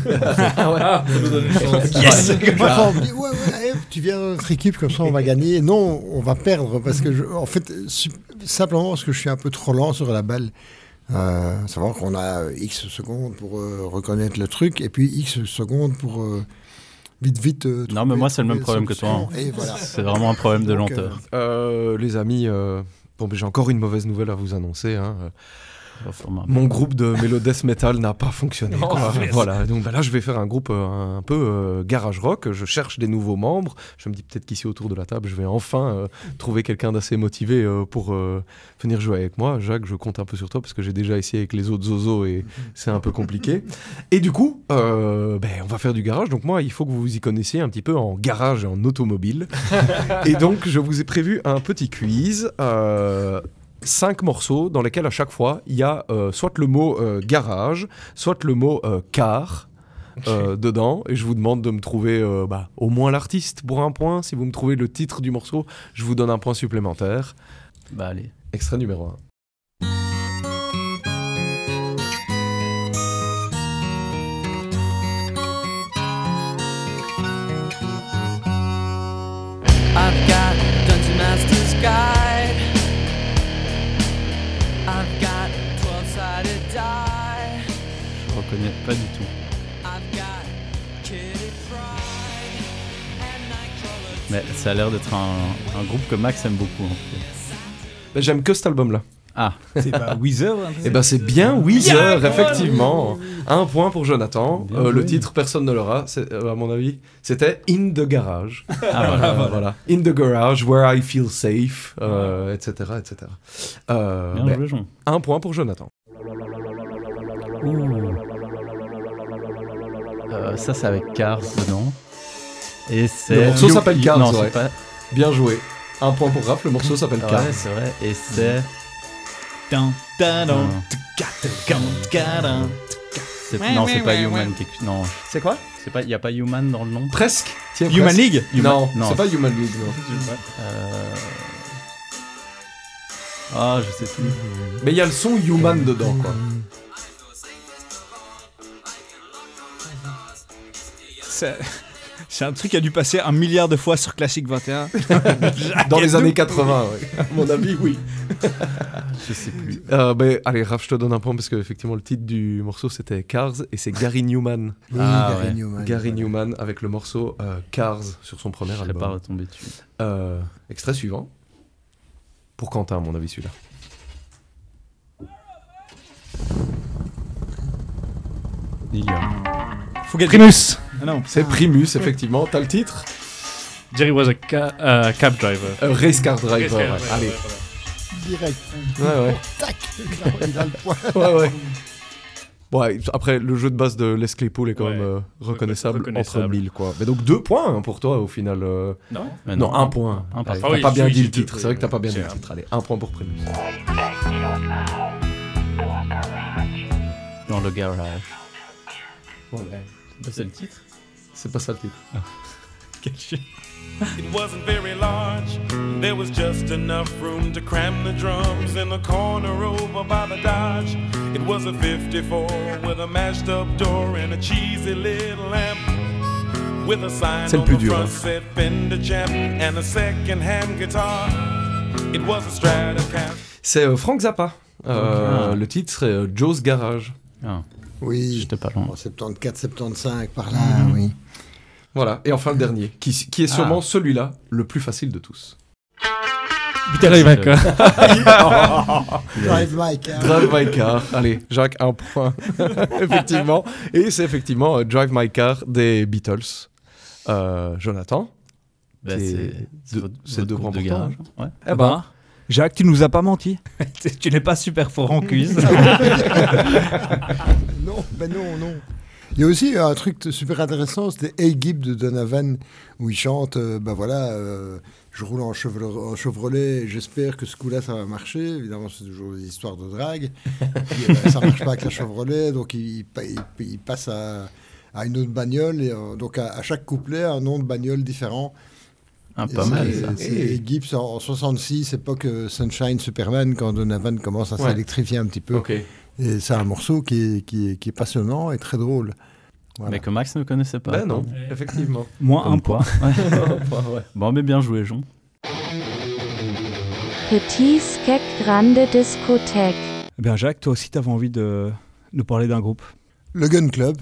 Speaker 1: Ah, ça nous donne une chance.
Speaker 3: Yes
Speaker 4: Enfin, on dit, ouais, ouais, tu viens dans notre équipe, comme ça on va gagner. Non, on va perdre parce que, je, en fait, simplement parce que je suis un peu trop lent sur la balle. Euh, savoir qu'on a X secondes pour euh, reconnaître le truc et puis X secondes pour euh, vite, vite. euh,
Speaker 6: Non, mais moi, c'est le même problème que toi.
Speaker 4: voilà.
Speaker 6: C'est vraiment un problème de lenteur.
Speaker 2: Euh, les amis, euh, bon, j'ai encore une mauvaise nouvelle à vous annoncer. hein. Mon groupe de Melodeath Metal n'a pas fonctionné.
Speaker 1: Oh,
Speaker 2: quoi.
Speaker 1: yes.
Speaker 2: Voilà, donc ben là je vais faire un groupe euh, un peu euh, garage rock. Je cherche des nouveaux membres. Je me dis peut-être qu'ici autour de la table, je vais enfin euh, trouver quelqu'un d'assez motivé euh, pour euh, venir jouer avec moi. Jacques, je compte un peu sur toi parce que j'ai déjà essayé avec les autres zozos et c'est un peu compliqué. Et du coup, euh, ben, on va faire du garage. Donc moi, il faut que vous vous y connaissiez un petit peu en garage et en automobile. et donc, je vous ai prévu un petit quiz. Cinq morceaux dans lesquels à chaque fois il y a euh, soit le mot euh, garage, soit le mot euh, car euh, dedans. Et je vous demande de me trouver euh, bah, au moins l'artiste pour un point. Si vous me trouvez le titre du morceau, je vous donne un point supplémentaire.
Speaker 6: Bah allez.
Speaker 2: Extrait numéro 1.
Speaker 11: I've got
Speaker 6: Je reconnais pas du tout. Mais ça a l'air d'être un, un groupe que Max aime beaucoup. en fait.
Speaker 2: Ben, J'aime que cet album-là.
Speaker 6: Ah,
Speaker 3: C'est pas Weezer hein,
Speaker 2: Et ben c'est bien Weezer, effectivement. Un point pour Jonathan. Euh, le titre, personne ne l'aura, c'est- euh, à mon avis. C'était In the Garage.
Speaker 6: ah voilà.
Speaker 2: Euh, voilà. In the Garage, where I feel safe, euh, etc. etc. Euh,
Speaker 6: Bien
Speaker 2: ben,
Speaker 6: joué, Jean.
Speaker 2: un point pour Jonathan.
Speaker 6: Euh, ça, c'est avec Cars dedans. Et c'est.
Speaker 2: Le morceau s'appelle Cars,
Speaker 6: Non,
Speaker 2: ouais.
Speaker 6: c'est pas.
Speaker 2: Bien joué. Un point pour Raph, le morceau s'appelle Cars.
Speaker 6: Ouais, c'est vrai. Et c'est. Non. c'est- Non, c'est pas Human. quelque- Non,
Speaker 2: C'est quoi
Speaker 6: c'est pas. Il y a pas Human dans le nom.
Speaker 2: Presque. Tiens,
Speaker 3: Human
Speaker 2: presque.
Speaker 3: League
Speaker 2: Non,
Speaker 6: Non.
Speaker 2: c'est pas Human League. non.
Speaker 6: Euh... Ah, je sais plus.
Speaker 2: Mais il y a le son Human dedans, quoi.
Speaker 3: C'est un truc qui a dû passer un milliard de fois sur Classic 21.
Speaker 2: Dans les années 80, ouais. À mon avis, oui.
Speaker 6: Je sais plus.
Speaker 2: Euh, allez, Raph, je te donne un point parce que effectivement le titre du morceau c'était Cars et c'est Gary Newman.
Speaker 4: Oui,
Speaker 6: Ah,
Speaker 4: Gary
Speaker 6: ouais.
Speaker 4: Newman.
Speaker 2: Gary Newman avec le morceau euh, Cars sur son premier
Speaker 6: Je serais pas
Speaker 2: album.
Speaker 6: retombé dessus.
Speaker 2: Euh, extrait suivant. Pour Quentin, à mon avis, celui-là.
Speaker 6: Lilian.
Speaker 3: Faut gagner.
Speaker 1: Primus
Speaker 3: Ah non.
Speaker 2: C'est Primus, effectivement. T'as le titre?
Speaker 1: Jerry was a ca- uh, cab driver.
Speaker 2: Euh, Race Car Driver.
Speaker 1: Race Car
Speaker 2: ouais. Allez.
Speaker 1: voilà.
Speaker 4: Direct.
Speaker 2: Ouais, ouais.
Speaker 4: Tac Il a le point.
Speaker 2: Ouais, ouais. Ouais, après, le jeu de base de Les Claypool est quand
Speaker 1: Ouais,
Speaker 2: même euh, reconnaissable,
Speaker 1: reconnaissable.
Speaker 2: entre mille, quoi. Mais donc deux points hein, pour toi, au final. euh.
Speaker 1: Non
Speaker 6: Mais
Speaker 2: Non, un point.
Speaker 6: Un
Speaker 2: Allez,
Speaker 6: point.
Speaker 2: t'as
Speaker 1: oui,
Speaker 2: pas bien dit le titre. C'est vrai que t'as pas bien dit le titre. Allez, un point pour Prémus.
Speaker 6: Dans le garage.
Speaker 2: Ouais.
Speaker 6: Bah, c'est le titre.
Speaker 2: C'est pas ça le titre.
Speaker 6: Quel chien.
Speaker 12: It wasn't very large. There was just enough room to cram the drums in the corner over by the Dodge. It was a 54 with a mashed up door and a cheesy little lamp. With a sign
Speaker 3: C'est le
Speaker 12: on
Speaker 3: plus
Speaker 12: the
Speaker 3: dur,
Speaker 12: front
Speaker 3: hein.
Speaker 12: said Fender Champ and a second hand guitar. It was a Stratocaster.
Speaker 2: C'est euh, Frank Zappa. Euh,
Speaker 6: Ah.
Speaker 2: Le titre serait euh, Joe's Garage.
Speaker 6: Ah,
Speaker 4: Oui,
Speaker 6: j'étais pas loin.
Speaker 4: en 74, 75, par là, oui.
Speaker 2: Voilà. Et enfin le dernier, qui, qui est sûrement celui-là, le plus facile de tous.
Speaker 1: Peter Ivaca.
Speaker 4: Drive My Car.
Speaker 2: Drive My Car. Allez, Jacques, un point. effectivement. Et c'est effectivement euh, Drive My Car des Beatles. Euh, Jonathan
Speaker 6: Bah,
Speaker 2: C'est
Speaker 6: c'est
Speaker 2: deux- points
Speaker 6: de garage. Ouais.
Speaker 2: Eh ben,
Speaker 3: Jacques, tu nous as pas menti. tu n'es pas super fort en quiz.
Speaker 4: Non, ben non, non. Il y a aussi un truc super intéressant, c'était Hey Gibb de Donovan, où il chante, euh, ben voilà, euh, je roule en, Chevrolet, en Chevrolet, j'espère que ce coup-là ça va marcher. Évidemment, c'est toujours des histoires de drague. Puis, ben, ça marche pas avec la Chevrolet, donc il, pa- il- il passe à, à une autre bagnole, et euh, donc à, à chaque couplet, un nom de bagnole différent.
Speaker 6: Ah,
Speaker 4: Et
Speaker 6: pas mal. ça.
Speaker 4: C'est en, en 66, époque euh, Sunshine Superman, quand Donovan commence à
Speaker 2: Ouais.
Speaker 4: s'électrifier un petit peu.
Speaker 2: ok.
Speaker 4: Et c'est un morceau qui est, qui, est, qui est passionnant et très drôle. Voilà.
Speaker 6: Mais que Max ne connaissait pas.
Speaker 2: Ben non, effectivement.
Speaker 3: Moins
Speaker 6: Comme
Speaker 3: un point.
Speaker 2: Ouais.
Speaker 6: Bon, mais bien joué, Jean.
Speaker 10: Petit skek grande discothèque.
Speaker 3: Eh bien, Jacques, toi aussi, tu avais envie de nous parler d'un groupe.
Speaker 4: Le Gun Club.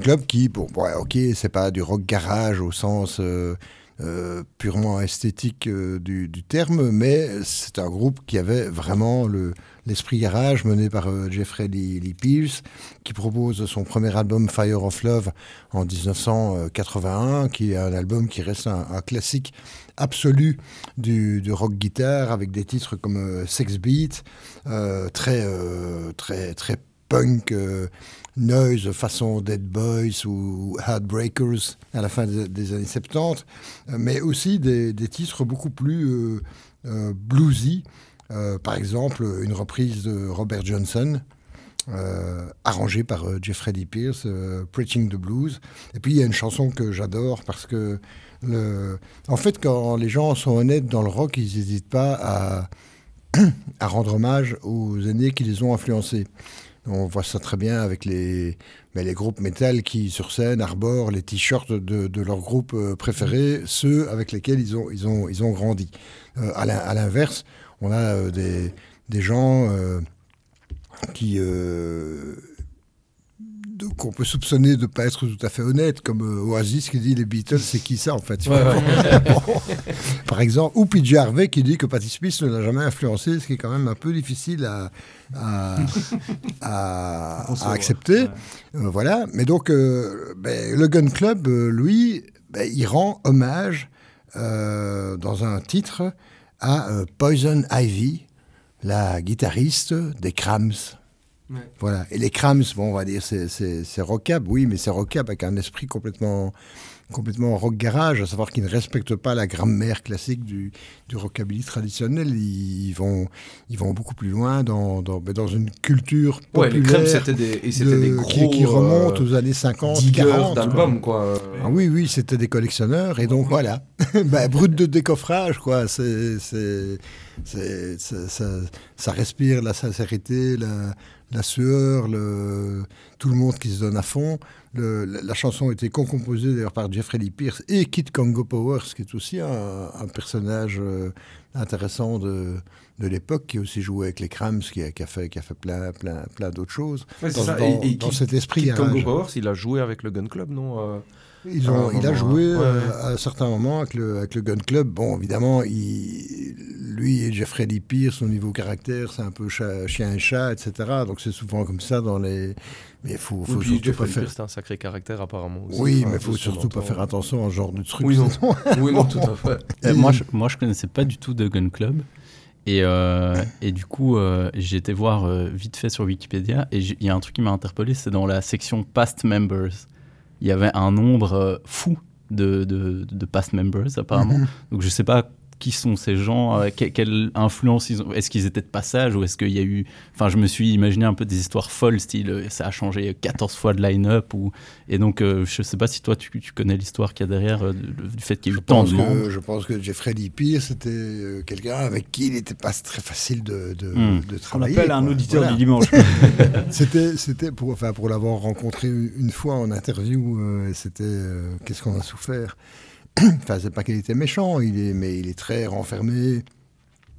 Speaker 4: Club qui, bon, ouais, ok, c'est pas du rock garage au sens euh, euh, purement esthétique euh, du, terme, mais c'est un groupe qui avait vraiment le- l'esprit garage mené par Jeffrey Lee, Lee Pierce, qui propose son premier album Fire of Love en 1981, qui est un album qui reste un, classique absolu du, rock guitare avec des titres comme Sex Beat, très, très, très punk, noise façon Dead Boys ou Heartbreakers à la fin des, années 70, euh, mais aussi des, titres beaucoup plus euh, euh, bluesy. Euh, par exemple, une reprise de Robert Johnson, euh, arrangée par Jeffrey Lee Pierce, euh, Preaching the Blues. Et puis il y a une chanson que j'adore parce que, en fait, quand les gens sont honnêtes dans le rock, ils n'hésitent pas à, à rendre hommage aux aînés qui les ont influencés. On voit ça très bien avec les, mais les groupes métal qui, sur scène, arborent les t-shirts de, de leur groupe euh, préféré, ceux avec lesquels ils ont, ils ont, ils ont grandi. Euh, à l'in- à l'inverse, on a euh, des, des gens euh, qui, euh, qu'on peut soupçonner de ne pas être tout à fait honnêtes, comme euh, Oasis qui dit les Beatles, c'est qui ça en fait?
Speaker 2: Ouais,
Speaker 4: Par exemple, ou PJ Harvey qui dit que Patti Smith ne l'a jamais influencé, ce qui est quand même un peu difficile à, à, à- à accepter. Euh, voilà. Mais donc, euh, ben, le Gun Club, euh, lui, ben, il rend hommage euh, dans un titre à euh, Poison Ivy, la guitariste des Crams.
Speaker 2: Ouais.
Speaker 4: Voilà. Et les Crams, bon, on va dire, c'est- c'est c'est rockab, oui, mais c'est rockab avec un esprit complètement, complètement rock garage, à savoir qu'ils ne respectent pas la grammaire classique du, du rockabilly traditionnel. Ils vont, ils vont beaucoup plus loin dans, dans, dans une culture
Speaker 2: Ouais, les
Speaker 4: populaire
Speaker 2: Crèmes, c'était des, et c'était
Speaker 4: de-
Speaker 2: des
Speaker 4: qui,
Speaker 2: gros.
Speaker 4: qui remonte
Speaker 2: euh,
Speaker 4: aux années 50,
Speaker 2: diggers
Speaker 4: 40.
Speaker 2: d'albums, quoi.
Speaker 4: Ah oui, oui, c'était des collectionneurs. Et donc, voilà. ben, brut de décoffrage, quoi. C'est, c'est- ça, ça respire la sincérité, la, la sueur, le, tout le monde qui se donne à fond. Le- la, la chanson a été co-composée d'ailleurs par Jeffrey Lee Pierce et Kit Congo Powers, qui est aussi un, un personnage euh, intéressant de, de l'époque, qui a aussi joué avec les Crams, qui a, qui a fait, qui a fait plein, plein, plein d'autres choses.
Speaker 2: Ouais,
Speaker 4: dans
Speaker 2: Et- et
Speaker 4: dans
Speaker 2: Kid-
Speaker 4: cet esprit
Speaker 2: Kid Congo
Speaker 4: garage.
Speaker 2: Powers, il a joué avec le Gun Club, non euh,
Speaker 4: Ils ont, il a joué.
Speaker 2: Ouais,
Speaker 4: euh, à un certain moment avec le, avec le Gun Club. Bon, évidemment, il, lui et Jeffrey Lee Pierce, au niveau caractère, c'est un peu chien et chat, etc. Donc c'est souvent comme ça dans les. Mais il faut, faut
Speaker 2: Oui,
Speaker 4: surtout
Speaker 2: Jeffrey
Speaker 4: pas faire.
Speaker 2: C'est un sacré caractère, apparemment. aussi.
Speaker 4: Oui,
Speaker 2: Enfin,
Speaker 4: mais il faut surtout pas faire attention à ce genre de truc.
Speaker 2: Oui, non.
Speaker 4: sinon-
Speaker 2: Oui, non, tout à fait.
Speaker 6: Euh, moi, je, moi, je connaissais pas du tout de Gun Club. Et, euh, et du coup, euh, j'ai été voir euh, vite fait sur Wikipédia. Et il y a un truc qui m'a interpellé, c'est dans la section Past Members. Il y avait un nombre euh, fou de, de, de past members, apparemment.
Speaker 4: Mhm.
Speaker 6: Donc, je sais pas qui sont ces gens, euh, que- quelle influence ils ont? Est-ce qu'ils étaient de passage ou est-ce qu'il y a eu. Enfin, je me suis imaginé un peu des histoires folles, style euh, ça a changé 14 fois de line-up. Ou... Et donc, euh, je sais pas si toi, tu, tu connais l'histoire qu'il y a derrière euh, du du fait qu'il y a eu
Speaker 4: Je
Speaker 6: tant
Speaker 4: pense,
Speaker 6: de
Speaker 4: que, je pense que Jeffrey Lee Pierce, c'était quelqu'un avec qui il n'était pas très facile de, de,
Speaker 6: Hmm.
Speaker 4: de
Speaker 3: On
Speaker 4: travailler.
Speaker 3: appelle un auditeur
Speaker 4: Voilà.
Speaker 3: du dimanche.
Speaker 4: C'était, c'était pour, enfin, pour l'avoir rencontré une fois en interview, euh, c'était euh, qu'est-ce qu'on a souffert? enfin, c'est pas qu'il était méchant, il est, mais il est très renfermé,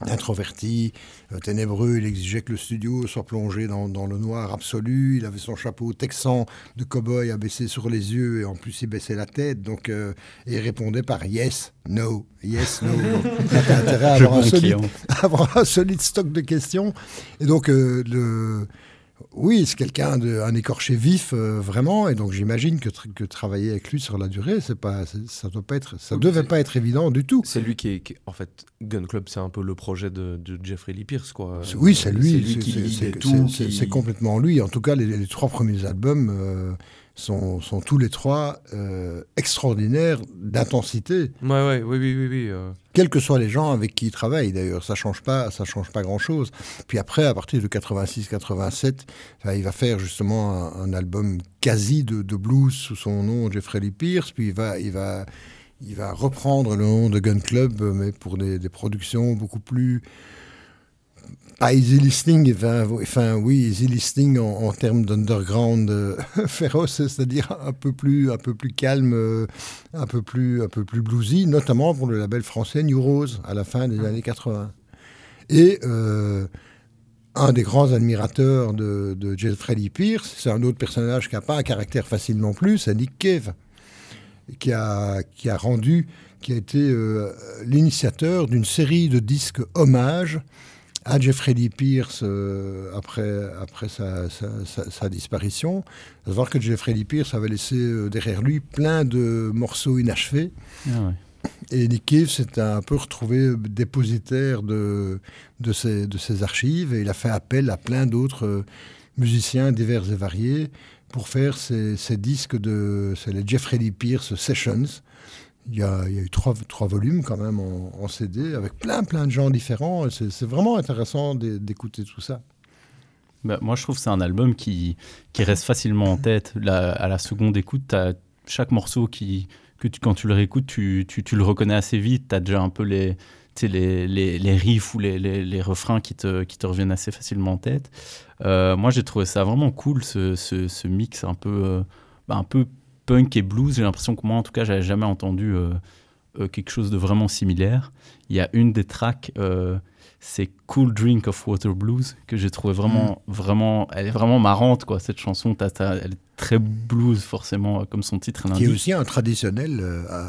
Speaker 4: introverti, euh, ténébreux. Il exigeait que le studio soit plongé dans, dans le noir absolu. Il avait son chapeau texan de cow-boy à baisser sur les yeux et en plus il baissait la tête. Donc, euh, et il répondait par yes, no, yes, no. Donc, intérêt à avoir un solide,
Speaker 6: client.
Speaker 4: avoir un solide stock de questions. Et donc, euh, le, oui, c'est quelqu'un de un écorché vif, euh, vraiment. Et donc, j'imagine que, que travailler avec lui sur la durée, c'est pas, ça doit pas être, ça devait pas être évident du tout.
Speaker 2: C'est lui qui est, qui- En fait, Gun Club, c'est un peu le projet de, de Jeffrey Lee Pierce, quoi.
Speaker 4: Oui, c'est lui.
Speaker 2: C'est lui
Speaker 4: c'est-
Speaker 2: qui qui-
Speaker 4: complètement lui. En tout cas, les, les trois premiers albums euh, sont, sont tous les trois euh, extraordinaires d'intensité.
Speaker 2: Ouais, ouais, oui, oui, oui. oui euh.
Speaker 4: Quels que soient les gens avec qui il travaille, d'ailleurs, ça change pas, ça change pas grand-chose. Puis après, à partir de 86-87, enfin, il va faire justement un, un album quasi de, de blues sous son nom, Jeffrey Lee Pierce. Puis il va, il va, il va reprendre le nom de Gun Club, mais pour des, des productions beaucoup plus pas easy listening, enfin, enfin, oui, easy listening en, en termes d'underground euh, féroce, c'est-à-dire un peu plus, un peu plus calme, euh, un peu plus, un peu plus bluesy, notamment pour le label français New Rose à la fin des années 80. Et euh, un des grands admirateurs de, de Jeffrey Pierce, c'est un autre personnage qui n'a pas un caractère facile non plus, c'est Nick Cave, qui a, qui a rendu, qui a été l'initiateur d'une série de disques hommages à Jeffrey Lee Pierce euh, après, après sa, sa- sa- sa disparition. À savoir que Jeffrey Lee Pierce avait laissé euh, derrière lui plein de morceaux inachevés.
Speaker 6: Ah ouais.
Speaker 4: Et Nick Cave s'est un peu retrouvé dépositaire de, de, ses, de ses archives et il a fait appel à plein d'autres euh, musiciens divers et variés pour faire ces, disques de les Jeffrey Lee Pierce Sessions. Il y a, eu trois, volumes quand même en, CD avec plein plein de gens différents. C'est vraiment intéressant d'é- d'écouter tout ça.
Speaker 6: Bah, moi, je trouve que c'est un album qui, qui reste facilement en tête. À la seconde écoute, t'as chaque morceau qui, que tu, quand tu le réécoutes, tu, tu, tu le reconnais assez vite. Tu as déjà un peu les, tu les, les, riffs ou les, les, refrains qui te, qui te reviennent assez facilement en tête. Euh, moi, j'ai trouvé ça vraiment cool, ce, ce, mix un peu, euh, un peu punk et blues. J'ai l'impression que moi, en tout cas, j'avais jamais entendu euh, euh, quelque chose de vraiment similaire. Il y a une des tracks, euh, c'est Cool Drink of Water Blues, que j'ai trouvé vraiment, vraiment, elle est vraiment marrante, quoi, cette chanson. T'as- elle est très blues, forcément, comme son titre
Speaker 4: Qui est
Speaker 6: l'indique.
Speaker 4: aussi un traditionnel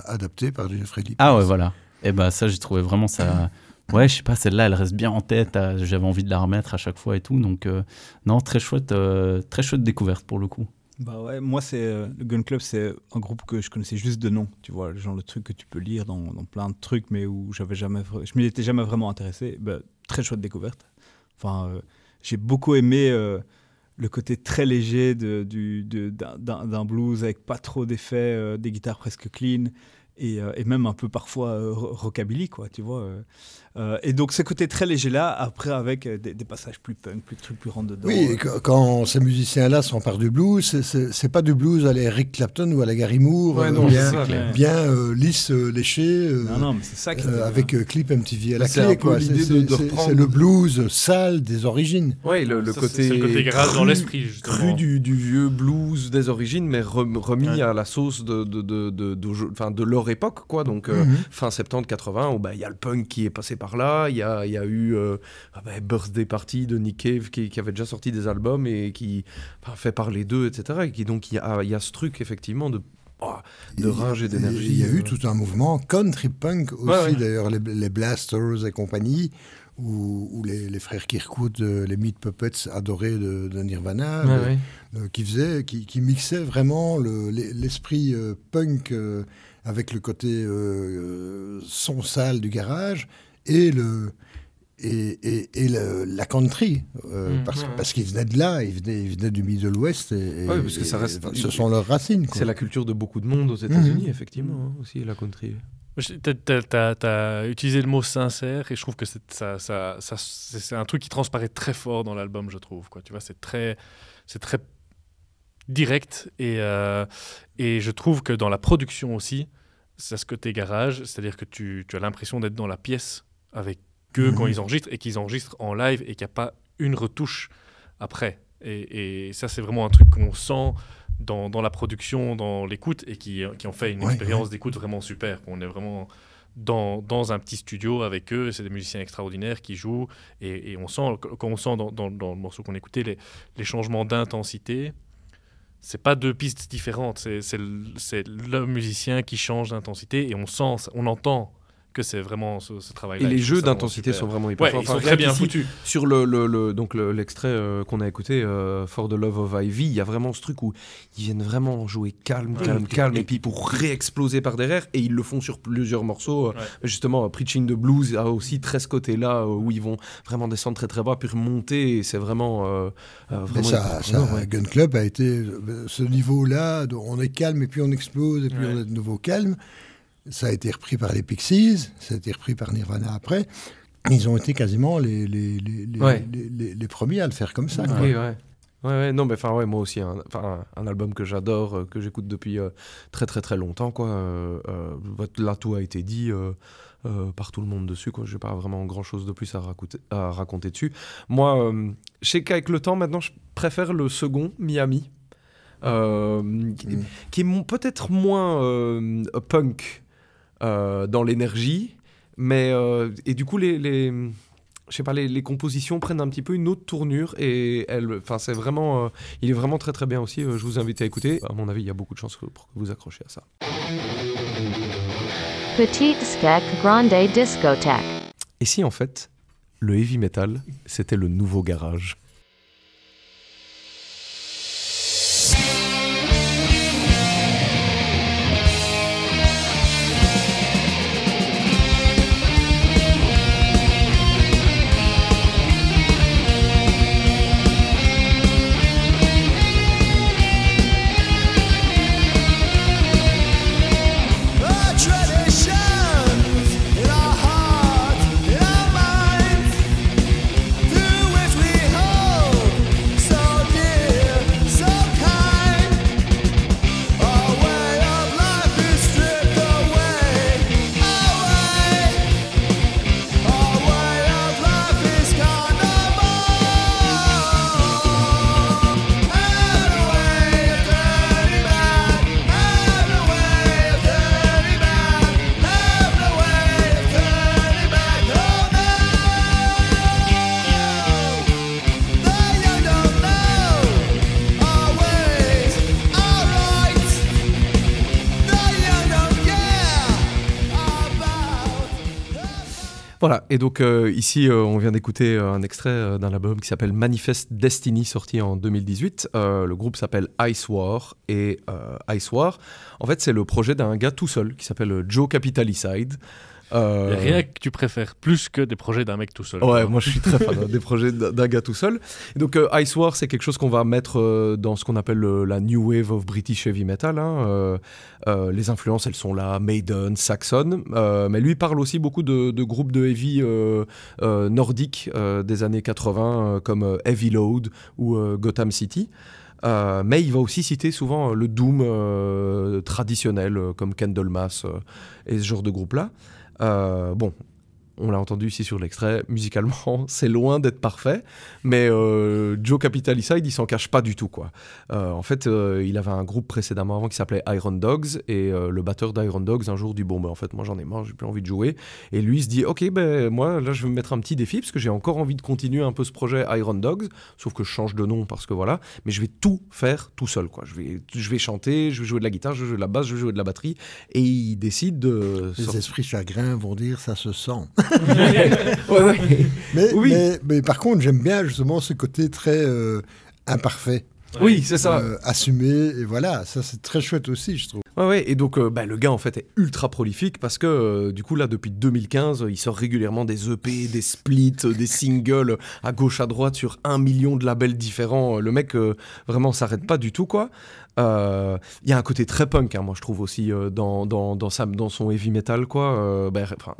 Speaker 4: adapté par Jeffrey Lee
Speaker 6: Ah ouais, voilà. Et bah ça, j'ai trouvé vraiment ça. Ouais, je sais pas, celle-là, elle reste bien en tête. J'avais envie de la remettre à chaque fois et tout. Donc, euh, non, très chouette, euh, très chouette découverte pour le coup.
Speaker 3: Bah ouais, moi c'est euh, le Gun Club, c'est un groupe que je connaissais juste de nom, tu vois, genre le truc que tu peux lire dans, plein de trucs, mais où j'avais jamais, je m'y étais jamais vraiment intéressé. Bah, très chouette découverte. Enfin, euh, j'ai beaucoup aimé euh, le côté très léger de, du, de- d'un, blues avec pas trop d'effets, des guitares presque clean. Et, et même un peu parfois ro- rockabilly, quoi, tu vois. Euh. Et donc, ce côté très léger-là, après, avec euh, des, des passages plus punk, plus trucs plus rentre dedans.
Speaker 4: Oui,
Speaker 3: euh.
Speaker 4: et quand- quand ces musiciens-là s'emparent du blues, c'est- pas du blues à la Eric Clapton ou à la Gary Moore,
Speaker 3: Ouais, non,
Speaker 4: bien,
Speaker 3: ça,
Speaker 4: euh, lisse, euh, léché, euh,
Speaker 3: Non, non, mais c'est ça qui
Speaker 4: euh, avec euh, clip MTV à la
Speaker 2: C'est
Speaker 4: clé. C'est- le blues sale des origines.
Speaker 2: Ouais, le, le
Speaker 1: Ça,
Speaker 2: côté,
Speaker 1: le côté grâce dans
Speaker 2: cru-
Speaker 1: l'esprit,
Speaker 2: cru du, du vieux blues des origines, mais rem- remis
Speaker 1: Ouais.
Speaker 2: à la sauce de, de, de, de, de- enfin, de leur époque, quoi. Donc, euh,
Speaker 4: Mhm.
Speaker 2: fin 70-80, où bah, il y a le punk qui est passé par là, il y a, il y a eu euh, ah bah, Birthday Party de Nick Cave qui, qui avait déjà sorti des albums et qui enfin, fait parler d'eux, etc. Et qui, donc, il y a, il y a ce truc, effectivement, de, oh, de rage et d'énergie.
Speaker 4: Il y a eu
Speaker 2: euh.
Speaker 4: tout un mouvement country punk aussi,
Speaker 2: Ouais, ouais.
Speaker 4: d'ailleurs, les, les Blasters et compagnie, ou, ou les, les frères Kirkwood, euh, les Meat Puppets adorés de, de Nirvana,
Speaker 2: Ouais,
Speaker 4: euh, qui, faisaient, qui, qui mixaient vraiment le- l'e- l'esprit euh, punk euh, avec le côté son sale du garage et le. Et, et, et le- la country, euh,
Speaker 2: Mm,
Speaker 4: parce,
Speaker 2: ouais,
Speaker 4: parce qu'ils venaient de là, ils venaient, ils venaient du Middle West, et, et-
Speaker 2: Ouais, parce que ça
Speaker 4: et-
Speaker 2: reste-
Speaker 4: ce sont leurs racines.
Speaker 2: C'est la culture de beaucoup de monde aux États-Unis,
Speaker 4: Mhm.
Speaker 2: effectivement, hein, aussi, la country.
Speaker 1: T'as- T'as utilisé le mot sincère et je trouve que c'est ça, ça, ça- c'est c'est un truc qui transparaît très fort dans l'album, je trouve. Quoi. Tu vois, c'est très, c'est très direct et, euh, et je trouve que dans la production aussi, c'est ce côté garage, c'est-à-dire que tu, tu as l'impression d'être dans la pièce avec eux
Speaker 4: Mhm.
Speaker 1: quand ils enregistrent et qu'ils enregistrent en live et qu'il n'y a pas une retouche après. Et, et ça, c'est vraiment un truc qu'on sent dans, dans la production, dans l'écoute et qui, qui ont fait une
Speaker 4: Ouais,
Speaker 1: expérience d'écoute vraiment super. On est vraiment dans, dans un petit studio avec eux, c'est des musiciens extraordinaires qui jouent et, et on sent, quand on sent dans, dans- dans le morceau qu'on écoutait, les, les changements d'intensité. C'est pas deux pistes différentes, c'est le, c'est le musicien qui change d'intensité et on sent, on entend que c'est vraiment ce, ce travail-là.
Speaker 2: Et les jeux d'intensité
Speaker 1: super.
Speaker 2: sont vraiment hyper
Speaker 1: Ouais,
Speaker 2: forts.
Speaker 1: ils sont
Speaker 2: Enfin,
Speaker 1: très bien foutus.
Speaker 2: Sur le, le- le- donc le- l'extrait euh, qu'on a écouté, euh, For the Love of Ivy, il y a vraiment ce truc où ils viennent vraiment jouer calme,
Speaker 1: Ouais.
Speaker 2: calme,
Speaker 1: Et-
Speaker 2: calme, et, puis pour réexploser par derrière, et ils le font sur plusieurs morceaux. Euh,
Speaker 1: Ouais.
Speaker 2: Justement, Preaching the Blues a aussi très ce côté-là où ils vont vraiment descendre très très bas, puis remonter, et c'est vraiment, euh, vraiment
Speaker 4: ça. Gun Club a été ce niveau-là, on est calme et puis on explose et puis
Speaker 1: Ouais.
Speaker 4: on est de nouveau calme. Ça a été repris par les Pixies, ça a été repris par Nirvana après. Ils ont été quasiment les, les, les, les,
Speaker 2: Ouais.
Speaker 4: les- les- les premiers à le faire comme ça. quoi.
Speaker 2: Oui, ouais. Ouais, ouais, non, mais enfin, ouais, moi aussi, un, un, un album que j'adore, euh, que j'écoute depuis euh, très, très, très longtemps, quoi. Euh, euh, là, tout a été dit par tout le monde dessus, quoi. J'ai pas vraiment grand chose de plus à, raconter, à raconter dessus. Moi, je sais qu'avec le temps, maintenant, je préfère le second, Miami, qui,
Speaker 4: Mm.
Speaker 2: qui est peut-être moins punk dans l'énergie, mais euh, et du coup, les, les je sais pas, les, les compositions prennent un petit peu une autre tournure et elle, enfin, c'est vraiment, euh, il est vraiment très très bien aussi. euh, je vous invite à écouter. À mon avis, il y a beaucoup de chances pour que vous accrochiez à ça.
Speaker 13: Petite Skek Grande Discothèque.
Speaker 2: Et si en fait, le heavy metal, c'était le nouveau garage? Voilà, et donc euh, ici euh, on vient d'écouter euh, un extrait d'un album qui s'appelle Manifest Destiny sorti en 2018. Euh, le groupe s'appelle Ice War et Ice War, en fait c'est le projet d'un gars tout seul qui s'appelle Joe Capitalicide. Euh,
Speaker 1: rien que tu préfères plus que des projets d'un mec tout seul.
Speaker 2: Ouais, moi je suis très fan des projets d'un gars tout seul. Et donc euh, Ice War, c'est quelque chose qu'on va mettre euh, dans ce qu'on appelle la New Wave of British Heavy Metal. hein. Les influences, elles sont là, Maiden, Saxon. Mais lui parle aussi beaucoup de, de groupes de heavy nordiques des années 80, euh, comme Heavy Load ou Gotham City. Euh, mais il va aussi citer souvent le doom euh, traditionnel, euh, comme Candlemas et ce genre de groupe-là. Euh, bon, on l'a entendu ici sur l'extrait, musicalement, c'est loin d'être parfait, mais euh, Joe Capitalicide, il s'en cache pas du tout, quoi. Euh, en fait, euh, il avait un groupe précédemment avant qui s'appelait Iron Dogs, et euh, le batteur d'Iron Dogs, un jour, dit Bon, ben, en fait, moi j'en ai marre, j'ai plus envie de jouer. Et lui, il se dit Ok, ben, moi, là, je vais me mettre un petit défi, parce que j'ai encore envie de continuer un peu ce projet Iron Dogs, sauf que je change de nom, parce que voilà, mais je vais tout faire tout seul, quoi. Je vais, je vais chanter, je vais jouer de la guitare, je vais jouer de la basse, je vais jouer de la batterie, et il décide de.
Speaker 4: Les esprits chagrins vont dire ça se sent.
Speaker 2: Ouais, ouais.
Speaker 4: Mais,
Speaker 2: Oui.
Speaker 4: mais, mais par contre, j'aime bien justement ce côté très euh, imparfait.
Speaker 2: Oui, c'est ça.
Speaker 4: Euh, assumé, et voilà, ça c'est très chouette aussi, je trouve.
Speaker 2: Ouais, ouais, et donc euh, bah, le gars en fait est ultra prolifique parce que euh, du coup là depuis 2015 euh, il sort régulièrement des EP, des splits, des singles à gauche à droite sur un million de labels différents. Le mec vraiment s'arrête pas du tout quoi. Il y a un côté très punk hein, moi je trouve aussi dans, dans, dans, sa, dans son heavy metal quoi. Bah, enfin,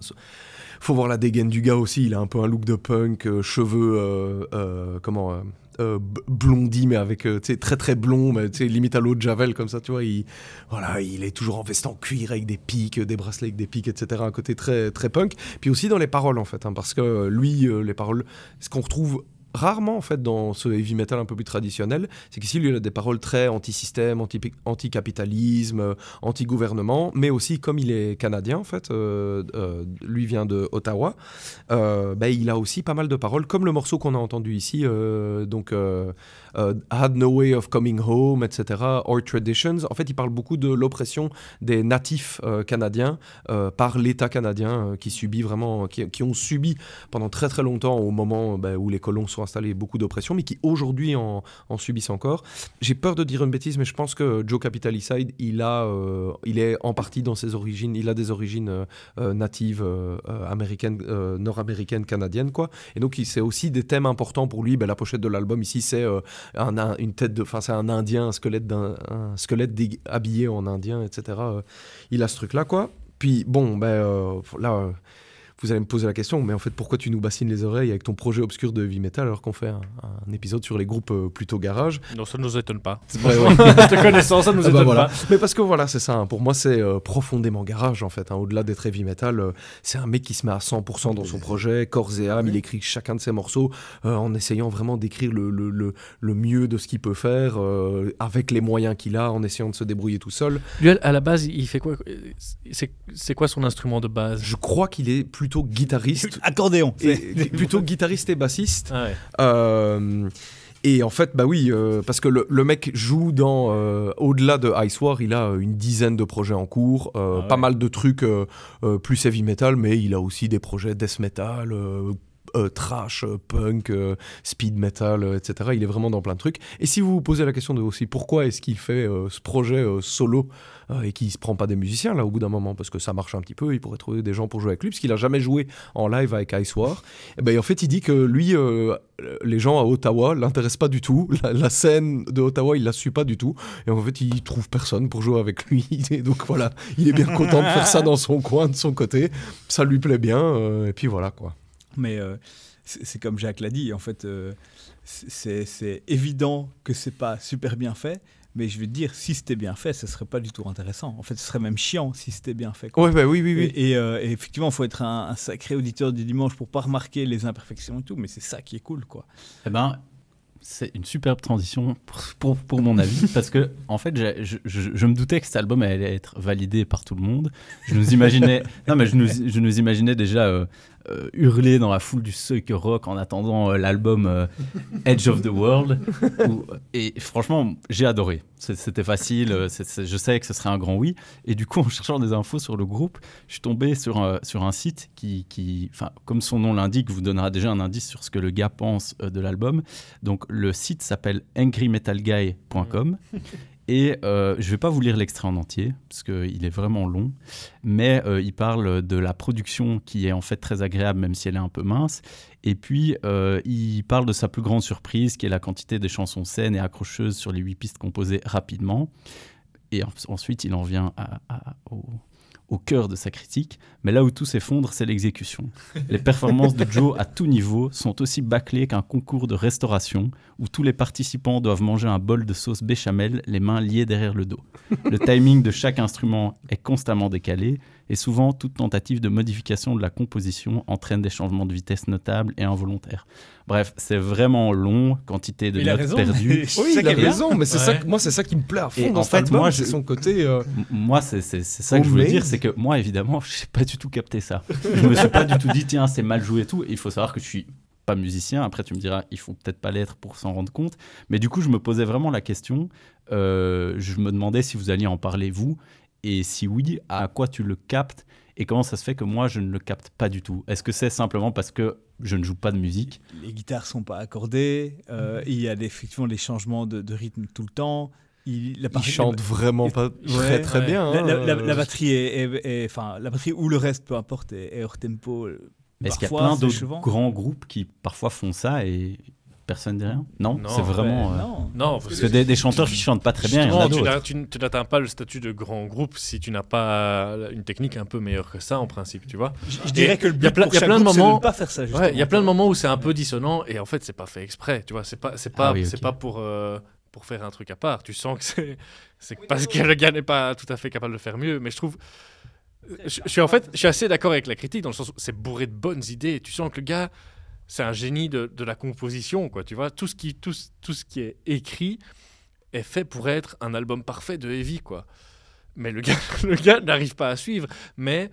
Speaker 2: faut voir la dégaine du gars aussi, il a un peu un look de punk, euh, cheveux euh, euh, comment euh, euh, blondi mais avec euh, très très blond mais limite à l'eau de javel comme ça tu vois il voilà il est toujours en veste cuir avec des pics des bracelets avec des pics etc un côté très très punk. Puis aussi dans les paroles en fait hein, parce que lui les paroles ce qu'on retrouve rarement en fait dans ce heavy metal un peu plus traditionnel, c'est qu'ici il a des paroles très anti-système, anti- anti-capitalisme, euh, anti-gouvernement, mais aussi comme il est canadien en fait, euh, euh, lui vient de Ottawa, ben, il a aussi pas mal de paroles comme le morceau qu'on a entendu ici, donc Had No Way of Coming Home, etc. Or Traditions. En fait, il parle beaucoup de l'oppression des natifs canadiens par l'État canadien qui subit vraiment, qui ont subi pendant très très longtemps au moment ben, où les colons sont installés beaucoup d'oppression, mais qui aujourd'hui en, en subissent encore. J'ai peur de dire une bêtise, mais je pense que Joe Capitalicide, il a, euh, il est en partie dans ses origines, il a des origines euh, euh, natives américaines, nord-américaines, canadiennes, quoi. Et donc, c'est aussi des thèmes importants pour lui. Ben, la pochette de l'album ici, c'est un, un- une tête de, enfin, c'est un Indien, un squelette d'un, un squelette habillé en Indien, etc. Il a ce truc-là, quoi. Puis bon, ben là. Vous allez me poser la question, mais en fait, pourquoi tu nous bassines les oreilles avec ton projet obscur de heavy metal alors qu'on fait un, un épisode sur les groupes euh, plutôt garage?
Speaker 1: Non, ça ne nous étonne pas.
Speaker 2: Ouais, ouais.
Speaker 1: Te connaissant, ça ne nous
Speaker 2: Ah bah
Speaker 1: étonne
Speaker 2: voilà.
Speaker 1: pas.
Speaker 2: Mais parce que voilà, c'est ça. hein. Pour moi, c'est euh, profondément garage en fait. hein. Au-delà d'être heavy metal, euh, c'est un mec qui se met à 100% dans son projet, corps et âme. Il écrit chacun de ses morceaux euh, en essayant vraiment d'écrire le, le, le, le mieux de ce qu'il peut faire, avec les moyens qu'il a, en essayant de se débrouiller tout seul.
Speaker 1: Lui, à la base, il fait quoi? C'est c'est quoi son instrument de base?
Speaker 2: Je crois qu'il est plutôt guitariste.
Speaker 3: Accordéon.
Speaker 2: Et, plutôt guitariste et bassiste.
Speaker 1: Ah ouais.
Speaker 2: Euh, et en fait, bah oui, euh, parce que le, le mec joue dans, euh, au-delà de Ice War, il a une dizaine de projets en cours, euh,
Speaker 1: Ah ouais.
Speaker 2: pas mal de trucs euh, euh, plus heavy metal, mais il a aussi des projets death metal, euh, euh, trash, punk, euh, speed metal, etc. Il est vraiment dans plein de trucs. Et si vous vous posez la question de aussi pourquoi est-ce qu'il fait euh, ce projet euh, solo euh, et qu'il se prend pas des musiciens là au bout d'un moment, parce que ça marche un petit peu, il pourrait trouver des gens pour jouer avec lui, parce qu'il a jamais joué en live avec Ice War. Et ben, en fait, il dit que lui, euh, les gens à Ottawa l'intéressent pas du tout. La, scène de Ottawa, il la suit pas du tout. Et en fait, il trouve personne pour jouer avec lui. Et donc voilà, il est bien content de faire ça dans son coin, de son côté. Ça lui plaît bien. euh, et puis voilà quoi.
Speaker 3: Mais euh, c'est comme Jacques l'a dit, en fait, c'est évident que c'est pas super bien fait. Mais je vais te dire, si c'était bien fait, ce serait pas du tout intéressant. En fait, ce serait même chiant si c'était bien fait. quoi.
Speaker 2: Ouais, bah oui, oui, oui.
Speaker 3: Et, et, euh, et effectivement, il faut être un, un sacré auditeur du dimanche pour pas remarquer les imperfections et tout. Mais c'est ça qui est cool, quoi.
Speaker 6: Eh ben, c'est une superbe transition pour, pour, pour mon avis, parce que en fait, je- je me doutais que cet album allait être validé par tout le monde. Je nous imaginais, non mais je nous, je nous imaginais déjà euh, euh, hurler dans la foule du sucker rock en attendant euh, l'album euh, Edge of the World. Où- et franchement, j'ai adoré. C'était facile, je savais que ce serait un grand oui. Et du coup, en cherchant des infos sur le groupe, je suis tombé sur, un- sur un site qui, qui, comme son nom l'indique, vous donnera déjà un indice sur ce que le gars pense de l'album. Donc, le site s'appelle angrymetalguy.com. Et euh, je ne vais pas vous lire l'extrait en entier, parce qu'il est vraiment long, mais euh, il parle de la production qui est en fait très agréable, même si elle est un peu mince. Et puis, euh, il parle de sa plus grande surprise, qui est la quantité des chansons saines et accrocheuses sur les huit pistes composées rapidement. Et en- ensuite, il en vient à- à- au, au cœur de sa critique. Mais là où tout s'effondre, c'est l'exécution. Les performances de Joe à tout niveau sont aussi bâclées qu'un concours de restauration où tous les participants doivent manger un bol de sauce béchamel, les mains liées derrière le dos. Le timing de chaque instrument est constamment décalé et souvent toute tentative de modification de la composition entraîne des changements de vitesse notables et involontaires. Bref, c'est vraiment long, quantité de
Speaker 2: Il a
Speaker 6: notes
Speaker 2: raison.
Speaker 6: perdues.
Speaker 2: Oui, il a raison, mais c'est ça moi, c'est ça qui me plaît à fond
Speaker 6: Et
Speaker 2: dans
Speaker 6: en fait,
Speaker 2: album,
Speaker 6: moi,
Speaker 2: c'est
Speaker 6: je-
Speaker 2: son côté, euh,
Speaker 6: Moi, c'est ça que je voulais dire, c'est que moi, évidemment, je n'ai pas du tout capté ça. Je me suis pas du tout dit, tiens, c'est mal joué et tout. Et il faut savoir que je suis pas musicien. Après, tu me diras, il faut peut-être pas l'être pour s'en rendre compte. Mais du coup, je me posais vraiment la question. euh, je me demandais si vous alliez en parler, vous. Et si oui, à quoi tu le captes et comment ça se fait que moi, je ne le capte pas du tout? Est-ce que c'est simplement parce que je ne joue pas de musique?
Speaker 3: Les guitares sont pas accordées. euh, il y a effectivement les changements de, de rythme tout le temps. Il, la
Speaker 2: Il chante vraiment pas très,
Speaker 3: Ouais.
Speaker 2: très
Speaker 3: Ouais.
Speaker 2: bien,
Speaker 3: La,
Speaker 2: hein,
Speaker 3: la- la-
Speaker 2: euh.
Speaker 3: la batterie est, est- est- enfin la batterie ou le reste, peu importe, est, est hors tempo.
Speaker 6: Est-ce qu'il y a plein d'autres grands groupes qui parfois font ça et personne ne dit rien Non,
Speaker 1: Non,
Speaker 6: c'est vraiment.
Speaker 1: ouais,
Speaker 6: euh,
Speaker 1: non. Non,
Speaker 6: parce que des, des chanteurs qui chantent pas très bien, il y en a
Speaker 1: Justement, tu
Speaker 6: d'autres.
Speaker 1: n'as- tu n- tu n'atteins pas le statut de grand groupe si tu n'as pas une technique un peu meilleure que ça en principe, tu vois.
Speaker 3: Je- je dirais que le
Speaker 1: il y a
Speaker 3: but
Speaker 1: plein,
Speaker 3: pour
Speaker 1: il y a
Speaker 3: chaque
Speaker 1: plein de
Speaker 3: groupe, c'est de
Speaker 1: moments,
Speaker 3: ne pas faire ça,
Speaker 1: Ouais, il y a plein de moments où c'est un peu dissonant et en fait c'est pas fait exprès, tu vois. C'est pas, c'est pas,
Speaker 6: Ah oui,
Speaker 1: c'est pas pour euh, pour faire un truc à part. Tu sens que c'est, c'est parce que le gars n'est pas tout à fait capable de faire mieux. Mais je trouve, je, je suis en fait, je suis assez d'accord avec la critique dans le sens où c'est bourré de bonnes idées. Tu sens que le gars, c'est un génie de, de la composition, quoi. Tu vois, tout ce qui, tout, tout ce qui est écrit est fait pour être un album parfait de heavy, quoi. Mais le gars, le gars n'arrive pas à suivre. Mais,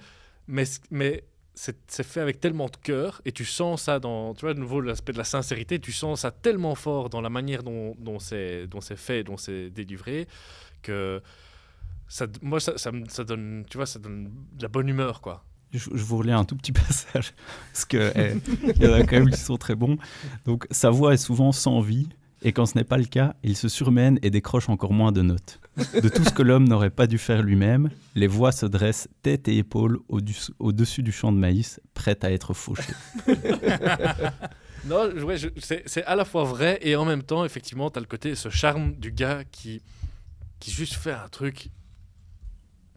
Speaker 1: mais, mais c'est fait avec tellement de cœur et tu sens ça dans, tu vois, de nouveau l'aspect de la sincérité, tu sens ça tellement fort dans la manière dont, dont c'est fait, dont c'est délivré, que ça, moi ça, ça, ça donne, tu vois, ça donne de la bonne humeur, quoi.
Speaker 6: Je, vous relis un tout petit passage, parce que eh, y en a quand même qui sont très bons. Donc, sa voix est souvent sans vie, et quand ce n'est pas le cas, il se surmène et décroche encore moins de notes. De tout ce que l'homme n'aurait pas dû faire lui-même, les voix se dressent tête et épaule au-dessus du champ de maïs, prêtes à être fauchées.
Speaker 1: Non, c'est à la fois vrai et en même temps, effectivement, tu as le côté, ce charme du gars qui, qui juste fait un truc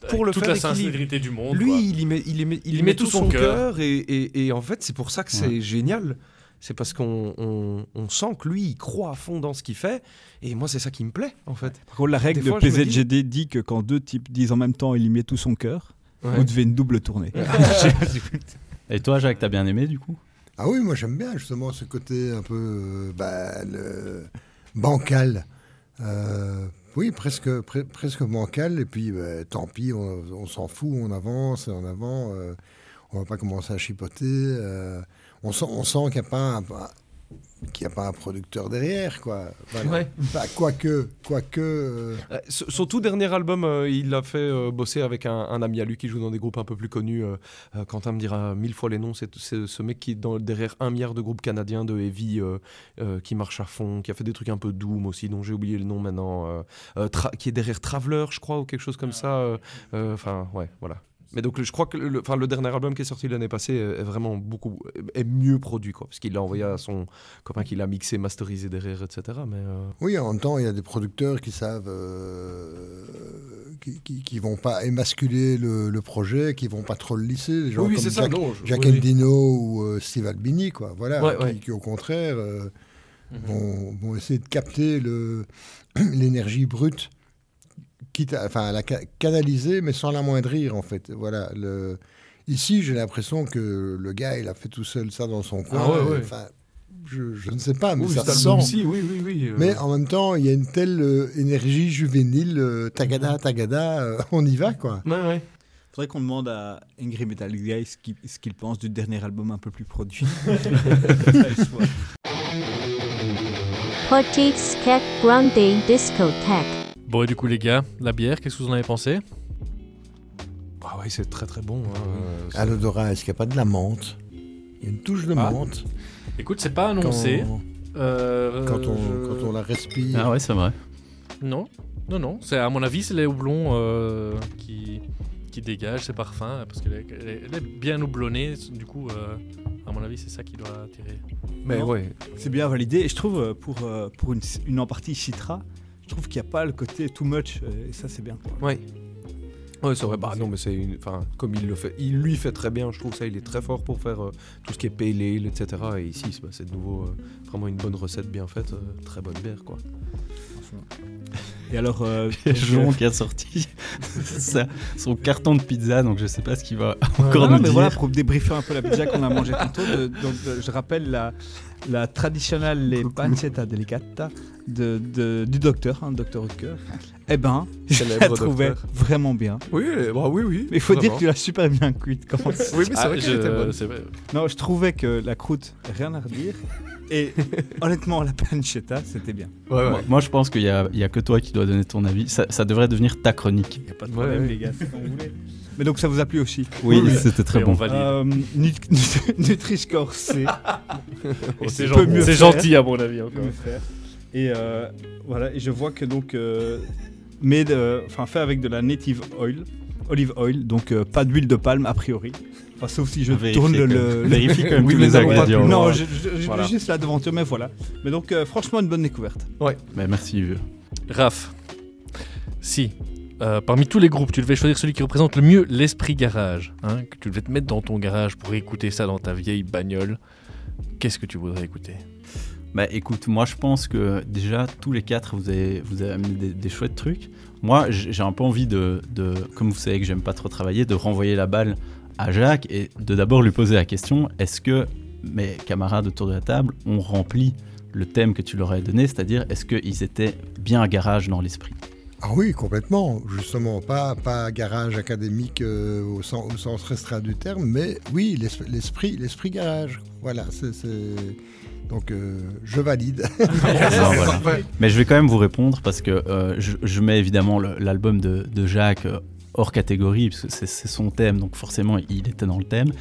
Speaker 2: pour le
Speaker 1: toute
Speaker 2: faire
Speaker 1: la sincérité du monde.
Speaker 2: Lui,
Speaker 1: quoi.
Speaker 2: il y met, il y met, il y met tout son cœur et, et- et en fait, c'est pour ça que c'est
Speaker 1: Ouais.
Speaker 2: génial. C'est parce qu'on on, on sent que lui, il croit à fond dans ce qu'il fait. Et moi, c'est ça qui me plaît, en fait.
Speaker 3: Par contre, la règle
Speaker 2: Des
Speaker 3: de
Speaker 2: fois, dis-
Speaker 3: PZGD dit que quand deux types disent en même temps il y met tout son cœur,
Speaker 2: Ouais.
Speaker 3: vous devez une double tournée.
Speaker 6: Et toi, Jacques, t'as bien aimé du coup?
Speaker 4: Ah oui, moi j'aime bien justement ce côté un peu euh, bah, le- bancal. Euh, oui, presque, pre- presque bancal. Et puis, bah, tant pis, on, on s'en fout, on avance, en avant. euh, on va pas commencer à chipoter. euh, on sent, on sent qu'il n'y a pas un, qu'il y a pas un producteur derrière, quoi. Voilà.
Speaker 2: Ouais.
Speaker 4: Bah, quoique, quoique. euh,
Speaker 2: Euh, ce- Son tout dernier album, euh, il l'a fait euh, bosser avec un, un ami à lui qui joue dans des groupes un peu plus connus. euh, euh, Quentin me dira mille fois les noms. C'est ce mec qui est dans, derrière un milliard de groupes canadiens de heavy euh, euh, qui marche à fond, qui a fait des trucs un peu doom aussi, dont j'ai oublié le nom maintenant. euh, euh, qui est derrière Traveler, je crois, ou quelque chose comme ça. euh, euh, Enfin, ouais, voilà. Mais donc, je crois que le, le dernier album qui est sorti l'année passée est, vraiment beaucoup est mieux produit, quoi, parce qu'il l'a envoyé à son copain qui l'a mixé, masterisé derrière, etc. Mais euh,
Speaker 4: Oui, en même temps, il y a des producteurs qui savent, euh, qui, qui, qui vont pas émasculer le, le projet, qui vont pas trop le lisser. Des gens
Speaker 2: Oui,
Speaker 4: comme
Speaker 2: c'est ça,
Speaker 4: Jack, Jack
Speaker 2: oui, oui.
Speaker 4: Endino ou euh, Steve Albini, quoi. Voilà,
Speaker 2: Ouais,
Speaker 4: qui,
Speaker 2: ouais.
Speaker 4: qui, au contraire
Speaker 2: Mhm.
Speaker 4: vont, vont essayer de capter l'énergie brute, quitte à, enfin, à la ca- canaliser, mais sans l'amoindrir, en fait. Voilà. Le... Ici, j'ai l'impression que le gars, il a fait tout seul ça dans son coin.
Speaker 2: Ah ouais, ouais.
Speaker 4: Enfin, je, je ne sais pas, mais
Speaker 2: Oui,
Speaker 4: ça sent.
Speaker 2: aussi, oui, oui, oui, euh.
Speaker 4: Mais en même temps, il y a une telle euh, énergie juvénile, euh, tagada, tagada, euh, on y va, quoi.
Speaker 2: Ouais, ouais.
Speaker 3: Faudrait qu'on demande à Angry Metal Guy ce qu'il pense du dernier album un peu plus produit.
Speaker 13: Petite Skek Grande Discothèque.
Speaker 1: Bon, et du coup, les gars, la bière, qu'est-ce que vous en avez pensé?
Speaker 2: Ah ouais, c'est très très bon. hein. Euh,
Speaker 4: À l'odorat, est-ce qu'il n'y a pas de la menthe? Il y a une touche de
Speaker 1: Ah.
Speaker 4: menthe.
Speaker 1: Écoute, c'est pas annoncé.
Speaker 4: Quand,
Speaker 1: Euh,
Speaker 4: quand on,
Speaker 1: je-
Speaker 4: quand on la respire.
Speaker 6: Ah ouais, c'est vrai.
Speaker 1: Non, non, non. C'est à mon avis, c'est les houblons euh, qui qui dégagent ces parfums parce qu'elle est, elle est- bien houblonnée. Du coup, euh, à mon avis, c'est ça qui doit attirer.
Speaker 2: Mais
Speaker 3: Non?
Speaker 2: ouais.
Speaker 3: C'est bien validé. Et je trouve, euh, pour, euh, pour une, une en partie Citra, je trouve qu'il n'y a pas le côté too much. euh, Et ça, c'est bien. quoi.
Speaker 2: Ouais. Ouais, c'est vrai. Bah non, mais c'est une. Enfin, comme il le fait, il lui fait très bien. Je trouve ça, il est très fort pour faire euh, tout ce qui est pale ale, etc. Et ici, c'est- bah, c'est de nouveau euh, vraiment une bonne recette bien faite, euh, très bonne bière, quoi.
Speaker 3: Et alors, euh,
Speaker 6: Jean qui a sorti sa- son carton de pizza, donc je sais pas ce qu'il va encore
Speaker 3: non,
Speaker 6: nous
Speaker 3: mais
Speaker 6: dire.
Speaker 3: voilà, pour débriefer un peu la pizza qu'on a mangée tantôt, de- donc, je rappelle la, la traditionnelle les pancetta delicata de, de- du docteur, hein, docteur Rutger. Eh ben, je la trouvais
Speaker 2: docteur.
Speaker 3: vraiment bien.
Speaker 2: Oui, bah oui, oui.
Speaker 3: Mais il faut dire que tu l'as super bien cuite.
Speaker 2: Oui, mais c'est
Speaker 1: Ah,
Speaker 2: vrai
Speaker 1: je-
Speaker 2: qu'elle était bonne.
Speaker 1: c'est vrai.
Speaker 3: Non, je trouvais que la croûte, rien à redire. Et honnêtement, la pancetta, c'était bien.
Speaker 2: Ouais, ouais.
Speaker 6: Moi, moi, je pense qu'il y a, il y a que toi qui dois donner ton avis. Ça, ça devrait devenir ta chronique.
Speaker 3: Il n'y a pas de
Speaker 2: Ouais,
Speaker 3: problème,
Speaker 2: ouais.
Speaker 3: les gars, c'est comme vous voulez. Mais donc, ça vous a plu aussi
Speaker 6: Oui, c'était très
Speaker 1: Et
Speaker 6: bon.
Speaker 3: Euh, Nut- Nut- Nutri-Score C.
Speaker 1: C'est
Speaker 3: peut
Speaker 1: gentil,
Speaker 3: mieux
Speaker 1: c'est
Speaker 3: faire.
Speaker 1: gentil à mon avis encore.
Speaker 3: Et euh, voilà, et je vois que donc, euh, made, euh, enfin fait avec de la native oil, olive oil, donc euh, pas d'huile de palme a priori. Enfin, sauf si je
Speaker 6: Vérifiez
Speaker 3: tourne
Speaker 6: quand
Speaker 3: le,
Speaker 6: Vérifiez quand même
Speaker 2: Oui,
Speaker 6: tous les ingrédients.
Speaker 3: Non, je, je-
Speaker 2: Voilà.
Speaker 3: juste la devanture, mais voilà. Mais donc, euh, franchement, une bonne découverte.
Speaker 6: Mais merci, vieux.
Speaker 1: Raph, si euh, parmi tous les groupes, tu devais choisir celui qui représente le mieux l'esprit garage, hein, tu devais te mettre dans ton garage pour écouter ça dans ta vieille bagnole, qu'est-ce que tu voudrais écouter?
Speaker 6: Bah écoute, moi je pense que déjà tous les quatre vous avez, amené des, chouettes trucs. Moi j'ai un peu envie de, comme vous savez que j'aime pas trop travailler, de renvoyer la balle à Jacques et de d'abord lui poser la question est-ce que mes camarades autour de la table ont rempli le thème que tu leur as donné, c'est-à-dire est-ce qu'ils étaient bien garage dans l'esprit?
Speaker 4: Ah oui, complètement. Justement, pas, pas garage académique euh, au, sens, au sens restreint du terme, mais oui, l'es- l'esprit, l'esprit garage. Voilà, c'est. Donc, euh, je valide.
Speaker 6: Non, voilà. Mais je vais quand même vous répondre parce que euh, je, je mets évidemment l'album de, de Jacques hors catégorie, parce que c'est c'est son thème, donc forcément il était dans le thème.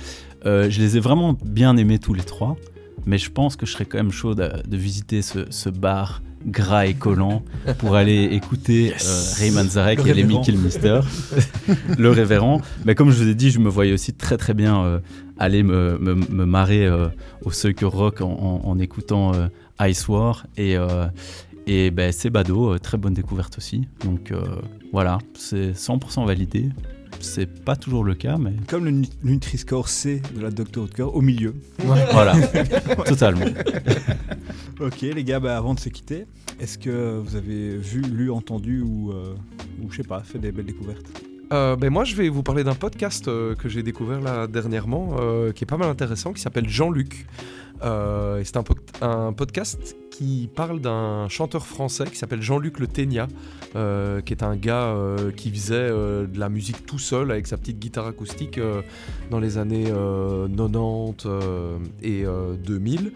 Speaker 6: Euh, je les ai vraiment bien aimés tous les trois, mais je pense que je serais quand même chaud de, de visiter ce, ce bar gras et collant pour aller écouter euh, Ray Manzarek
Speaker 3: Le
Speaker 6: et les. Mickey Mister, le révérend. Mais comme je vous ai dit, je me voyais aussi très très bien euh, aller me, me, me marrer euh, au Sucker Rock en, en- en écoutant euh, Ice War et, et ben, c'est Bado, très bonne découverte aussi. Donc voilà, c'est 100% validé. C'est pas toujours le cas, mais
Speaker 3: Comme le nu- Nutri-Score C de la Dr. Rutger au milieu.
Speaker 6: voilà, totalement.
Speaker 3: Ok, les gars, bah, avant de se quitter, est-ce que vous avez vu, lu, entendu ou, euh, ou je sais pas, fait des belles découvertes?
Speaker 2: Euh, ben moi, je vais vous parler d'un podcast euh, que j'ai découvert là dernièrement, euh, qui est pas mal intéressant, qui s'appelle Jean-Luc. Euh, c'est un, po- un podcast qui parle d'un chanteur français qui s'appelle Jean-Luc Le Ténia, euh, qui est un gars euh, qui faisait euh, de la musique tout seul avec sa petite guitare acoustique dans les années euh, 90 euh, et euh, 2000.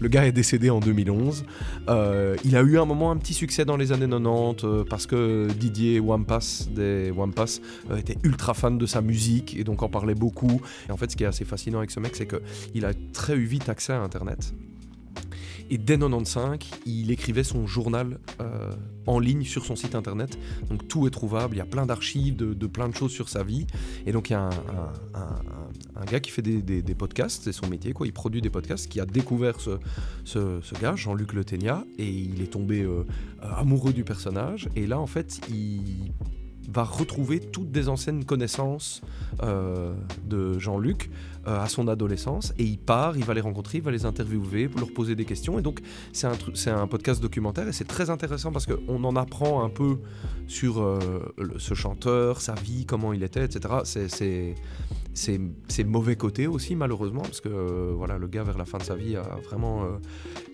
Speaker 2: Le gars est décédé en 2011. Euh, il a eu un moment un petit succès dans les années 90 euh, parce que Didier Wampas des Wampas était ultra fan de sa musique et donc en parlait beaucoup. Et en fait, ce qui est assez fascinant avec ce mec, c'est qu'il a très vite accès à Internet. Et dès 95, il écrivait son journal euh, en ligne sur son site internet. Donc tout est trouvable, il y a plein d'archives de, plein de choses sur sa vie. Et donc il y a un, gars qui fait des, podcasts, c'est son métier, quoi. il produit des podcasts, qui a découvert ce, gars, Jean-Luc Le Ténia, et il est tombé euh, amoureux du personnage. Et là, en fait, il va retrouver toutes des anciennes connaissances euh, de Jean-Luc à son adolescence et il part, il va les rencontrer, il va les interviewer, leur poser des questions. Et donc, c'est un, podcast documentaire et c'est très intéressant parce qu'on en apprend un peu sur euh, ce chanteur, sa vie, comment il était, etc. c'est ses mauvais côtés aussi, malheureusement, parce que euh, voilà, le gars, vers la fin de sa vie, a vraiment. euh,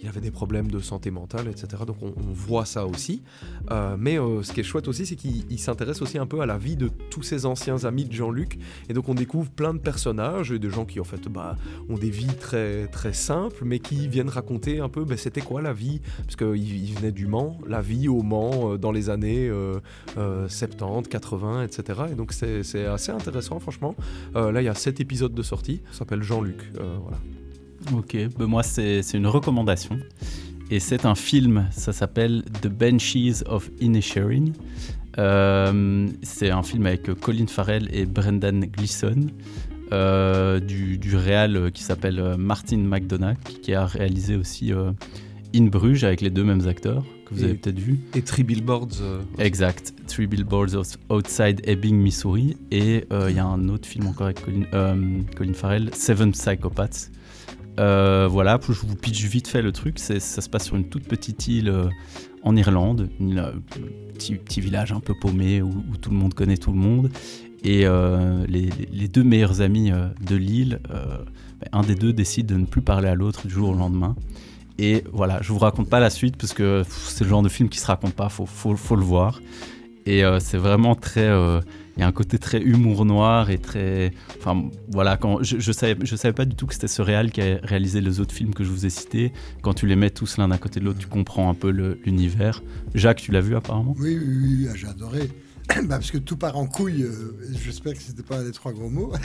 Speaker 2: il avait des problèmes de santé mentale, etc. Donc, on, voit ça aussi. Euh, mais ce qui est chouette aussi, c'est qu'il il s'intéresse aussi un peu à la vie de tous ses anciens amis de Jean-Luc. Et donc on découvre plein de personnages, et des gens qui en fait bah, ont des vies très, très simples, mais qui viennent raconter un peu bah, c'était quoi la vie, parce qu'il il venait du Mans, la vie au Mans dans les années euh, euh, 70, 80, etc. Et donc c'est assez intéressant franchement. Là il y a 7 épisodes de sortie, ça s'appelle Jean-Luc. euh, voilà.
Speaker 6: Ok, ben moi c'est une recommandation. Et c'est un film, ça s'appelle The Banshees of Inisherin. Euh, c'est un film avec Colin Farrell et Brendan Gleeson, euh, du, du réal euh, qui s'appelle euh, Martin McDonagh, qui a réalisé aussi euh, In Bruges avec les deux mêmes acteurs, que vous
Speaker 2: Et-
Speaker 6: avez peut-être vu.
Speaker 2: Et Three Billboards. euh,
Speaker 6: Exact, Three Billboards Outside Ebbing, Missouri. Et euh, il y a un autre film encore avec Colin, euh, Colin Farrell, Seven Psychopaths. Voilà, je vous pitch vite fait le truc. Ça se passe sur une toute petite île en Irlande, euh, petit, petit village un peu paumé où, où tout le monde connaît tout le monde. Et euh, les, les deux meilleurs amis euh, de l'île, euh, ben, un des deux décide de ne plus parler à l'autre du jour au lendemain. Et voilà, je vous raconte pas la suite parce que c'est le genre de film qui se raconte pas, faut, faut, le voir. Et euh, c'est vraiment très. euh, Il y a un côté très humour noir et très. Enfin voilà, je, je, savais, pas du tout que c'était ce réal qui a réalisé les autres films que je vous ai cités. Quand tu les mets tous l'un à côté de l'autre, tu comprends un peu l'univers. Jacques, tu l'as vu apparemment?
Speaker 4: Oui, oui, oui, j'ai adoré. Bah, parce que tout part en couille, euh, j'espère que c'était pas les trois gros mots.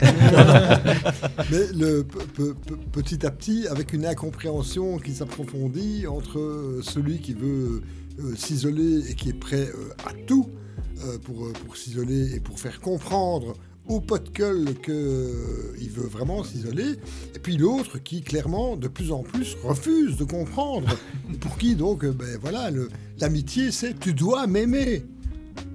Speaker 4: Mais le, pe- pe- pe- petit à petit, avec une incompréhension qui s'approfondit entre euh, celui qui veut euh, s'isoler et qui est prêt euh, à tout pour, pour s'isoler et pour faire comprendre au pot de gueule qu'il veut vraiment s'isoler, et puis l'autre qui clairement de plus en plus refuse de comprendre, pour qui donc, ben voilà, l'amitié c'est tu dois m'aimer.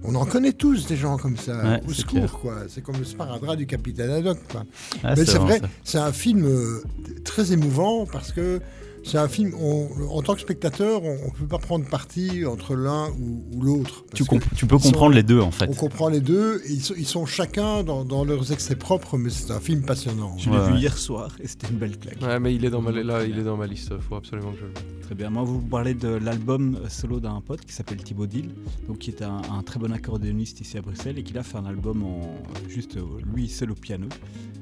Speaker 4: On en connaît tous des gens comme ça,
Speaker 6: Ouais,
Speaker 4: au secours
Speaker 6: clair.
Speaker 4: quoi. C'est comme le sparadrap du capitaine Haddock quoi.
Speaker 6: Ah,
Speaker 4: Mais
Speaker 6: c'est vrai,
Speaker 4: c'est un film euh, très émouvant parce que c'est un film, on- en tant que spectateur, on ne peut pas prendre parti entre l'un ou, ou l'autre.
Speaker 6: Tu, comp- peux
Speaker 4: sont-
Speaker 6: comprendre les deux en fait.
Speaker 4: On comprend les deux, et ils, sont, ils sont chacun dans, dans leurs excès propres, mais c'est un film passionnant.
Speaker 3: Je l'ai vu hier soir et c'était une belle claque.
Speaker 2: Ouais, mais il est dans ma, là, il est dans ma liste, faut absolument que je le voie.
Speaker 3: Très bien. Moi, vous parlez de l'album euh, solo d'un pote qui s'appelle Thibaut Dill, donc qui est un, un très bon accordéoniste ici à Bruxelles et qui a fait un album en juste euh, lui seul au piano.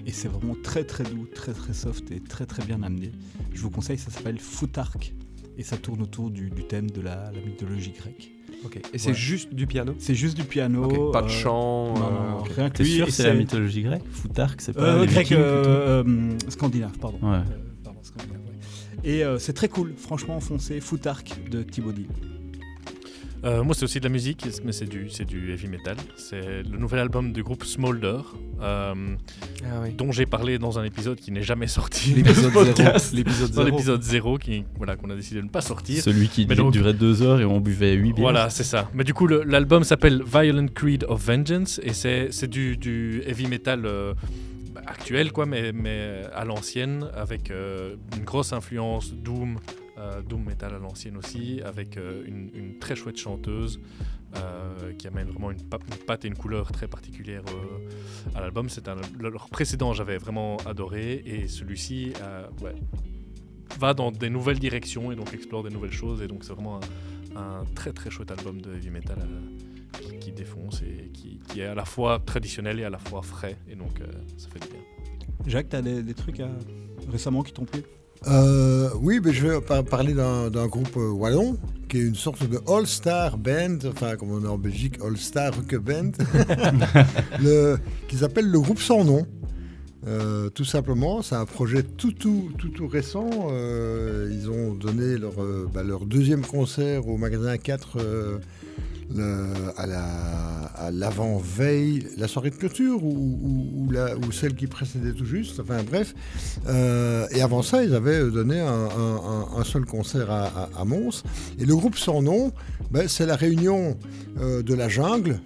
Speaker 3: Et c'est vraiment très très doux, très très soft et très très bien amené. Je vous conseille, ça s'appelle Foutarque et ça tourne autour du, du thème de la, la mythologie grecque.
Speaker 2: Ok. Et c'est juste du piano
Speaker 3: C'est juste du piano.
Speaker 2: Pas de
Speaker 3: euh,
Speaker 2: chant,
Speaker 3: Non,
Speaker 2: euh,
Speaker 3: non,
Speaker 2: ok.
Speaker 3: rien que lui.
Speaker 6: c'est la mythologie grecque Foutarque, c'est pas
Speaker 3: Euh,
Speaker 6: les
Speaker 3: grec, euh, euh, scandinave, pardon.
Speaker 6: Ouais.
Speaker 3: Euh, pardon, scandinave, ouais. Et euh, c'est très cool, franchement, foncé, Foutarque de Thibaut Dill.
Speaker 1: Euh, moi, c'est aussi de la musique, mais c'est du, c'est du heavy metal. C'est le nouvel album du groupe Smolder, euh,
Speaker 2: Ah oui.
Speaker 1: dont j'ai parlé dans un épisode qui n'est jamais sorti.
Speaker 2: L'épisode
Speaker 1: de ce podcast.
Speaker 2: zéro. L'épisode
Speaker 1: Dans
Speaker 2: zéro.
Speaker 1: l'épisode 0, qui, voilà, qu'on a décidé de ne pas sortir.
Speaker 6: Celui qui
Speaker 1: Mais donc-
Speaker 6: durait deux heures et on buvait huit bières.
Speaker 1: Voilà, c'est ça. Mais du coup, le- l'album s'appelle Violent Creed of Vengeance et c'est c'est du, du heavy metal euh, actuel, quoi, mais, mais à l'ancienne, avec euh, une grosse influence Doom, Doom metal à l'ancienne aussi, avec euh, une, très chouette chanteuse euh, qui amène vraiment une, pa- une patte et une couleur très particulière euh, à l'album. C'est un leur précédent, j'avais vraiment adoré et celui-ci, euh, va dans des nouvelles directions et donc explore des nouvelles choses et donc c'est vraiment un, très très chouette album de heavy metal euh, qui, défonce et qui, est à la fois traditionnel et à la fois frais et donc euh, ça fait du bien.
Speaker 3: Jacques, t'as des, des trucs récemment qui t'ont plu?
Speaker 4: Euh, oui, mais je vais par- parler d'un groupe euh, wallon qui est une sorte de all-star band, enfin comme on est en Belgique, all-star rock band, le, qui s'appelle le groupe sans nom. Euh, tout simplement, c'est un projet tout tout, tout, tout récent. Ils ont donné leur, bah, leur deuxième concert au magasin 4 euh, le- à la- à l'avant-veille, la soirée de clôture ou, ou- ou la- ou celle qui précédait tout juste. Enfin bref. Euh, et avant ça, ils avaient donné un, un- un- un seul concert à, à- à Mons. Et le groupe sans nom, ben, c'est la réunion euh, de la jungle,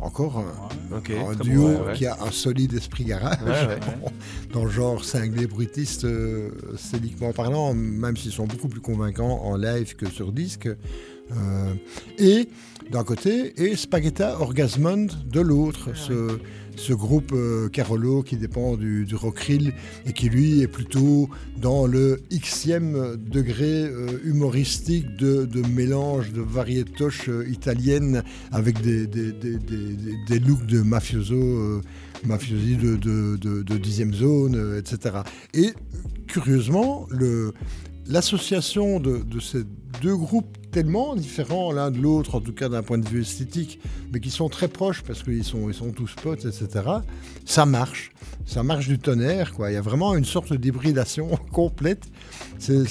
Speaker 4: encore un, duo
Speaker 2: bon, ouais, ouais.
Speaker 4: qui a un solide esprit garage.
Speaker 2: Ouais.
Speaker 4: Dans le genre cinglé brutiste, euh, scéniquement parlant, même s'ils sont beaucoup plus convaincants en live que sur disque. Euh, et d'un côté, et Spagetta Orgasmond de l'autre, ce, ce groupe euh, Carolo qui dépend du, du rockrill et qui lui est plutôt dans le xème degré euh, humoristique de, de mélange de variétoches euh, italiennes avec des, des, des- des- looks de mafioso, mafiosi de, de, de- de dixième zone, etc. Et curieusement, le, l'association de, de ces deux groupes tellement différents l'un de l'autre, en tout cas d'un point de vue esthétique, mais qui sont très proches parce qu'ils sont, ils sont tous potes, etc., ça marche. Ça marche du tonnerre, quoi. Il y a vraiment une sorte d'hybridation complète. C'est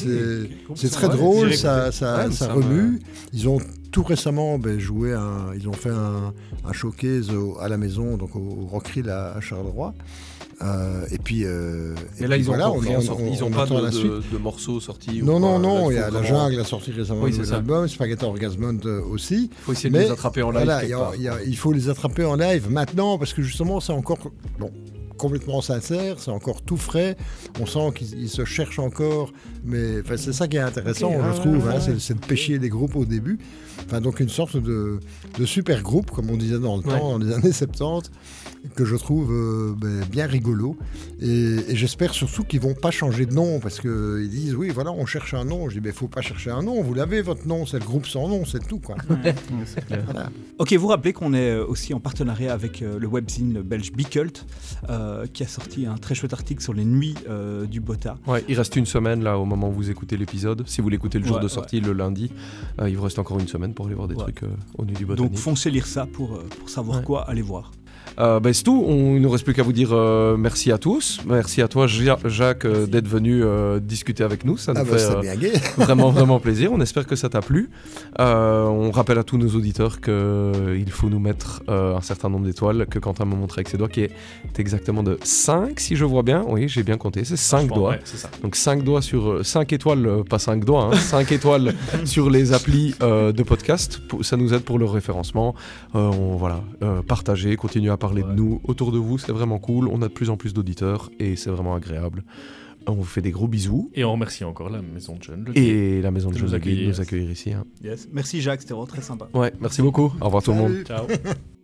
Speaker 4: très
Speaker 2: Ouais,
Speaker 4: drôle, ça, ça,
Speaker 2: Ouais,
Speaker 4: ça remue. Ils ont tout récemment ben, joué, un, ils ont fait un, un showcase au- à la maison, donc au, au Rockrill à, à Charleroi. Euh, et puis, euh,
Speaker 2: Et
Speaker 4: et
Speaker 2: là,
Speaker 4: puis
Speaker 2: ils ont
Speaker 4: voilà,
Speaker 2: encore
Speaker 4: on-
Speaker 2: rien
Speaker 4: on-
Speaker 2: sorti. Ils
Speaker 4: on
Speaker 2: ont pas
Speaker 4: la
Speaker 2: de,
Speaker 4: suite.
Speaker 2: de- de morceaux sortis. ou
Speaker 4: Non, non, non, il y a La Jungle a sorti récemment
Speaker 2: Oui,
Speaker 4: un album, Spaghetti Orgasmond euh, aussi.
Speaker 2: Faut essayer de les attraper en live
Speaker 4: voilà,
Speaker 2: quelque
Speaker 4: il y a-
Speaker 2: part.
Speaker 4: il y a- il faut les attraper en live maintenant parce que justement, c'est encore bon, complètement sincère, c'est encore tout frais. On sent qu'ils ils se cherchent encore, mais enfin, c'est ça qui est intéressant, je
Speaker 2: ouais,
Speaker 4: trouve, hein,
Speaker 2: ouais.
Speaker 4: c'est- de pêcher les groupes au début. Enfin, donc une sorte de, de super groupe, comme on disait dans le
Speaker 2: Ouais.
Speaker 4: temps, dans les années 70, que je trouve euh, ben, bien rigolo. Et, et j'espère surtout qu'ils vont pas changer de nom, parce qu'ils disent, oui, voilà, on cherche un nom. Je dis, mais faut pas chercher un nom, vous l'avez, votre nom, c'est le groupe sans nom, c'est tout, quoi. Voilà.
Speaker 3: Ok, vous rappelez qu'on est aussi en partenariat avec euh, le webzine belge Bicult, euh, qui a sorti un très chouette article sur les nuits euh, du Bota.
Speaker 2: Ouais, il reste une semaine là au moment où vous écoutez l'épisode. Si vous l'écoutez le jour
Speaker 3: Ouais,
Speaker 2: de sortie, le lundi, euh, il vous reste encore une semaine pour aller voir des trucs euh, au nu du botanique.
Speaker 3: Donc foncez lire ça pour, euh, pour savoir quoi aller voir.
Speaker 2: Euh, ben, c'est tout. On, il ne reste plus qu'à vous dire euh, merci à tous. Merci à toi, Ja- Jacques, euh, d'être venu euh, discuter avec nous. Ça nous
Speaker 4: Ah bah,
Speaker 2: fait
Speaker 4: c'est
Speaker 2: euh,
Speaker 4: bien gai.
Speaker 2: vraiment, vraiment plaisir. On espère que ça t'a plu. Euh, on rappelle à tous nos auditeurs qu'il faut nous mettre euh, un certain nombre d'étoiles que Quentin m'a montré avec ses doigts, qui est exactement de 5, si je vois bien. Oui, j'ai bien compté. C'est 5
Speaker 1: Franchement,
Speaker 2: doigts.
Speaker 1: ouais, c'est ça.
Speaker 2: Donc 5 doigts sur 5 étoiles, euh, pas 5 doigts, 5 étoiles sur les applis euh, de podcast. Ça nous aide pour le référencement. Euh, on, voilà, euh, partagez, continuez à parler de nous autour de vous, c'est vraiment cool. On a de plus en plus d'auditeurs et c'est vraiment agréable. On vous fait des gros bisous.
Speaker 1: Et on remercie encore la Maison de Jeunes.
Speaker 2: Et la maison de
Speaker 1: nous
Speaker 2: de
Speaker 1: accueillir.
Speaker 2: nous accueillir ici. hein.
Speaker 3: Yes. Merci Jacques, c'était vraiment très sympa.
Speaker 2: Ouais, merci beaucoup. Au revoir tout le monde.
Speaker 1: Ciao.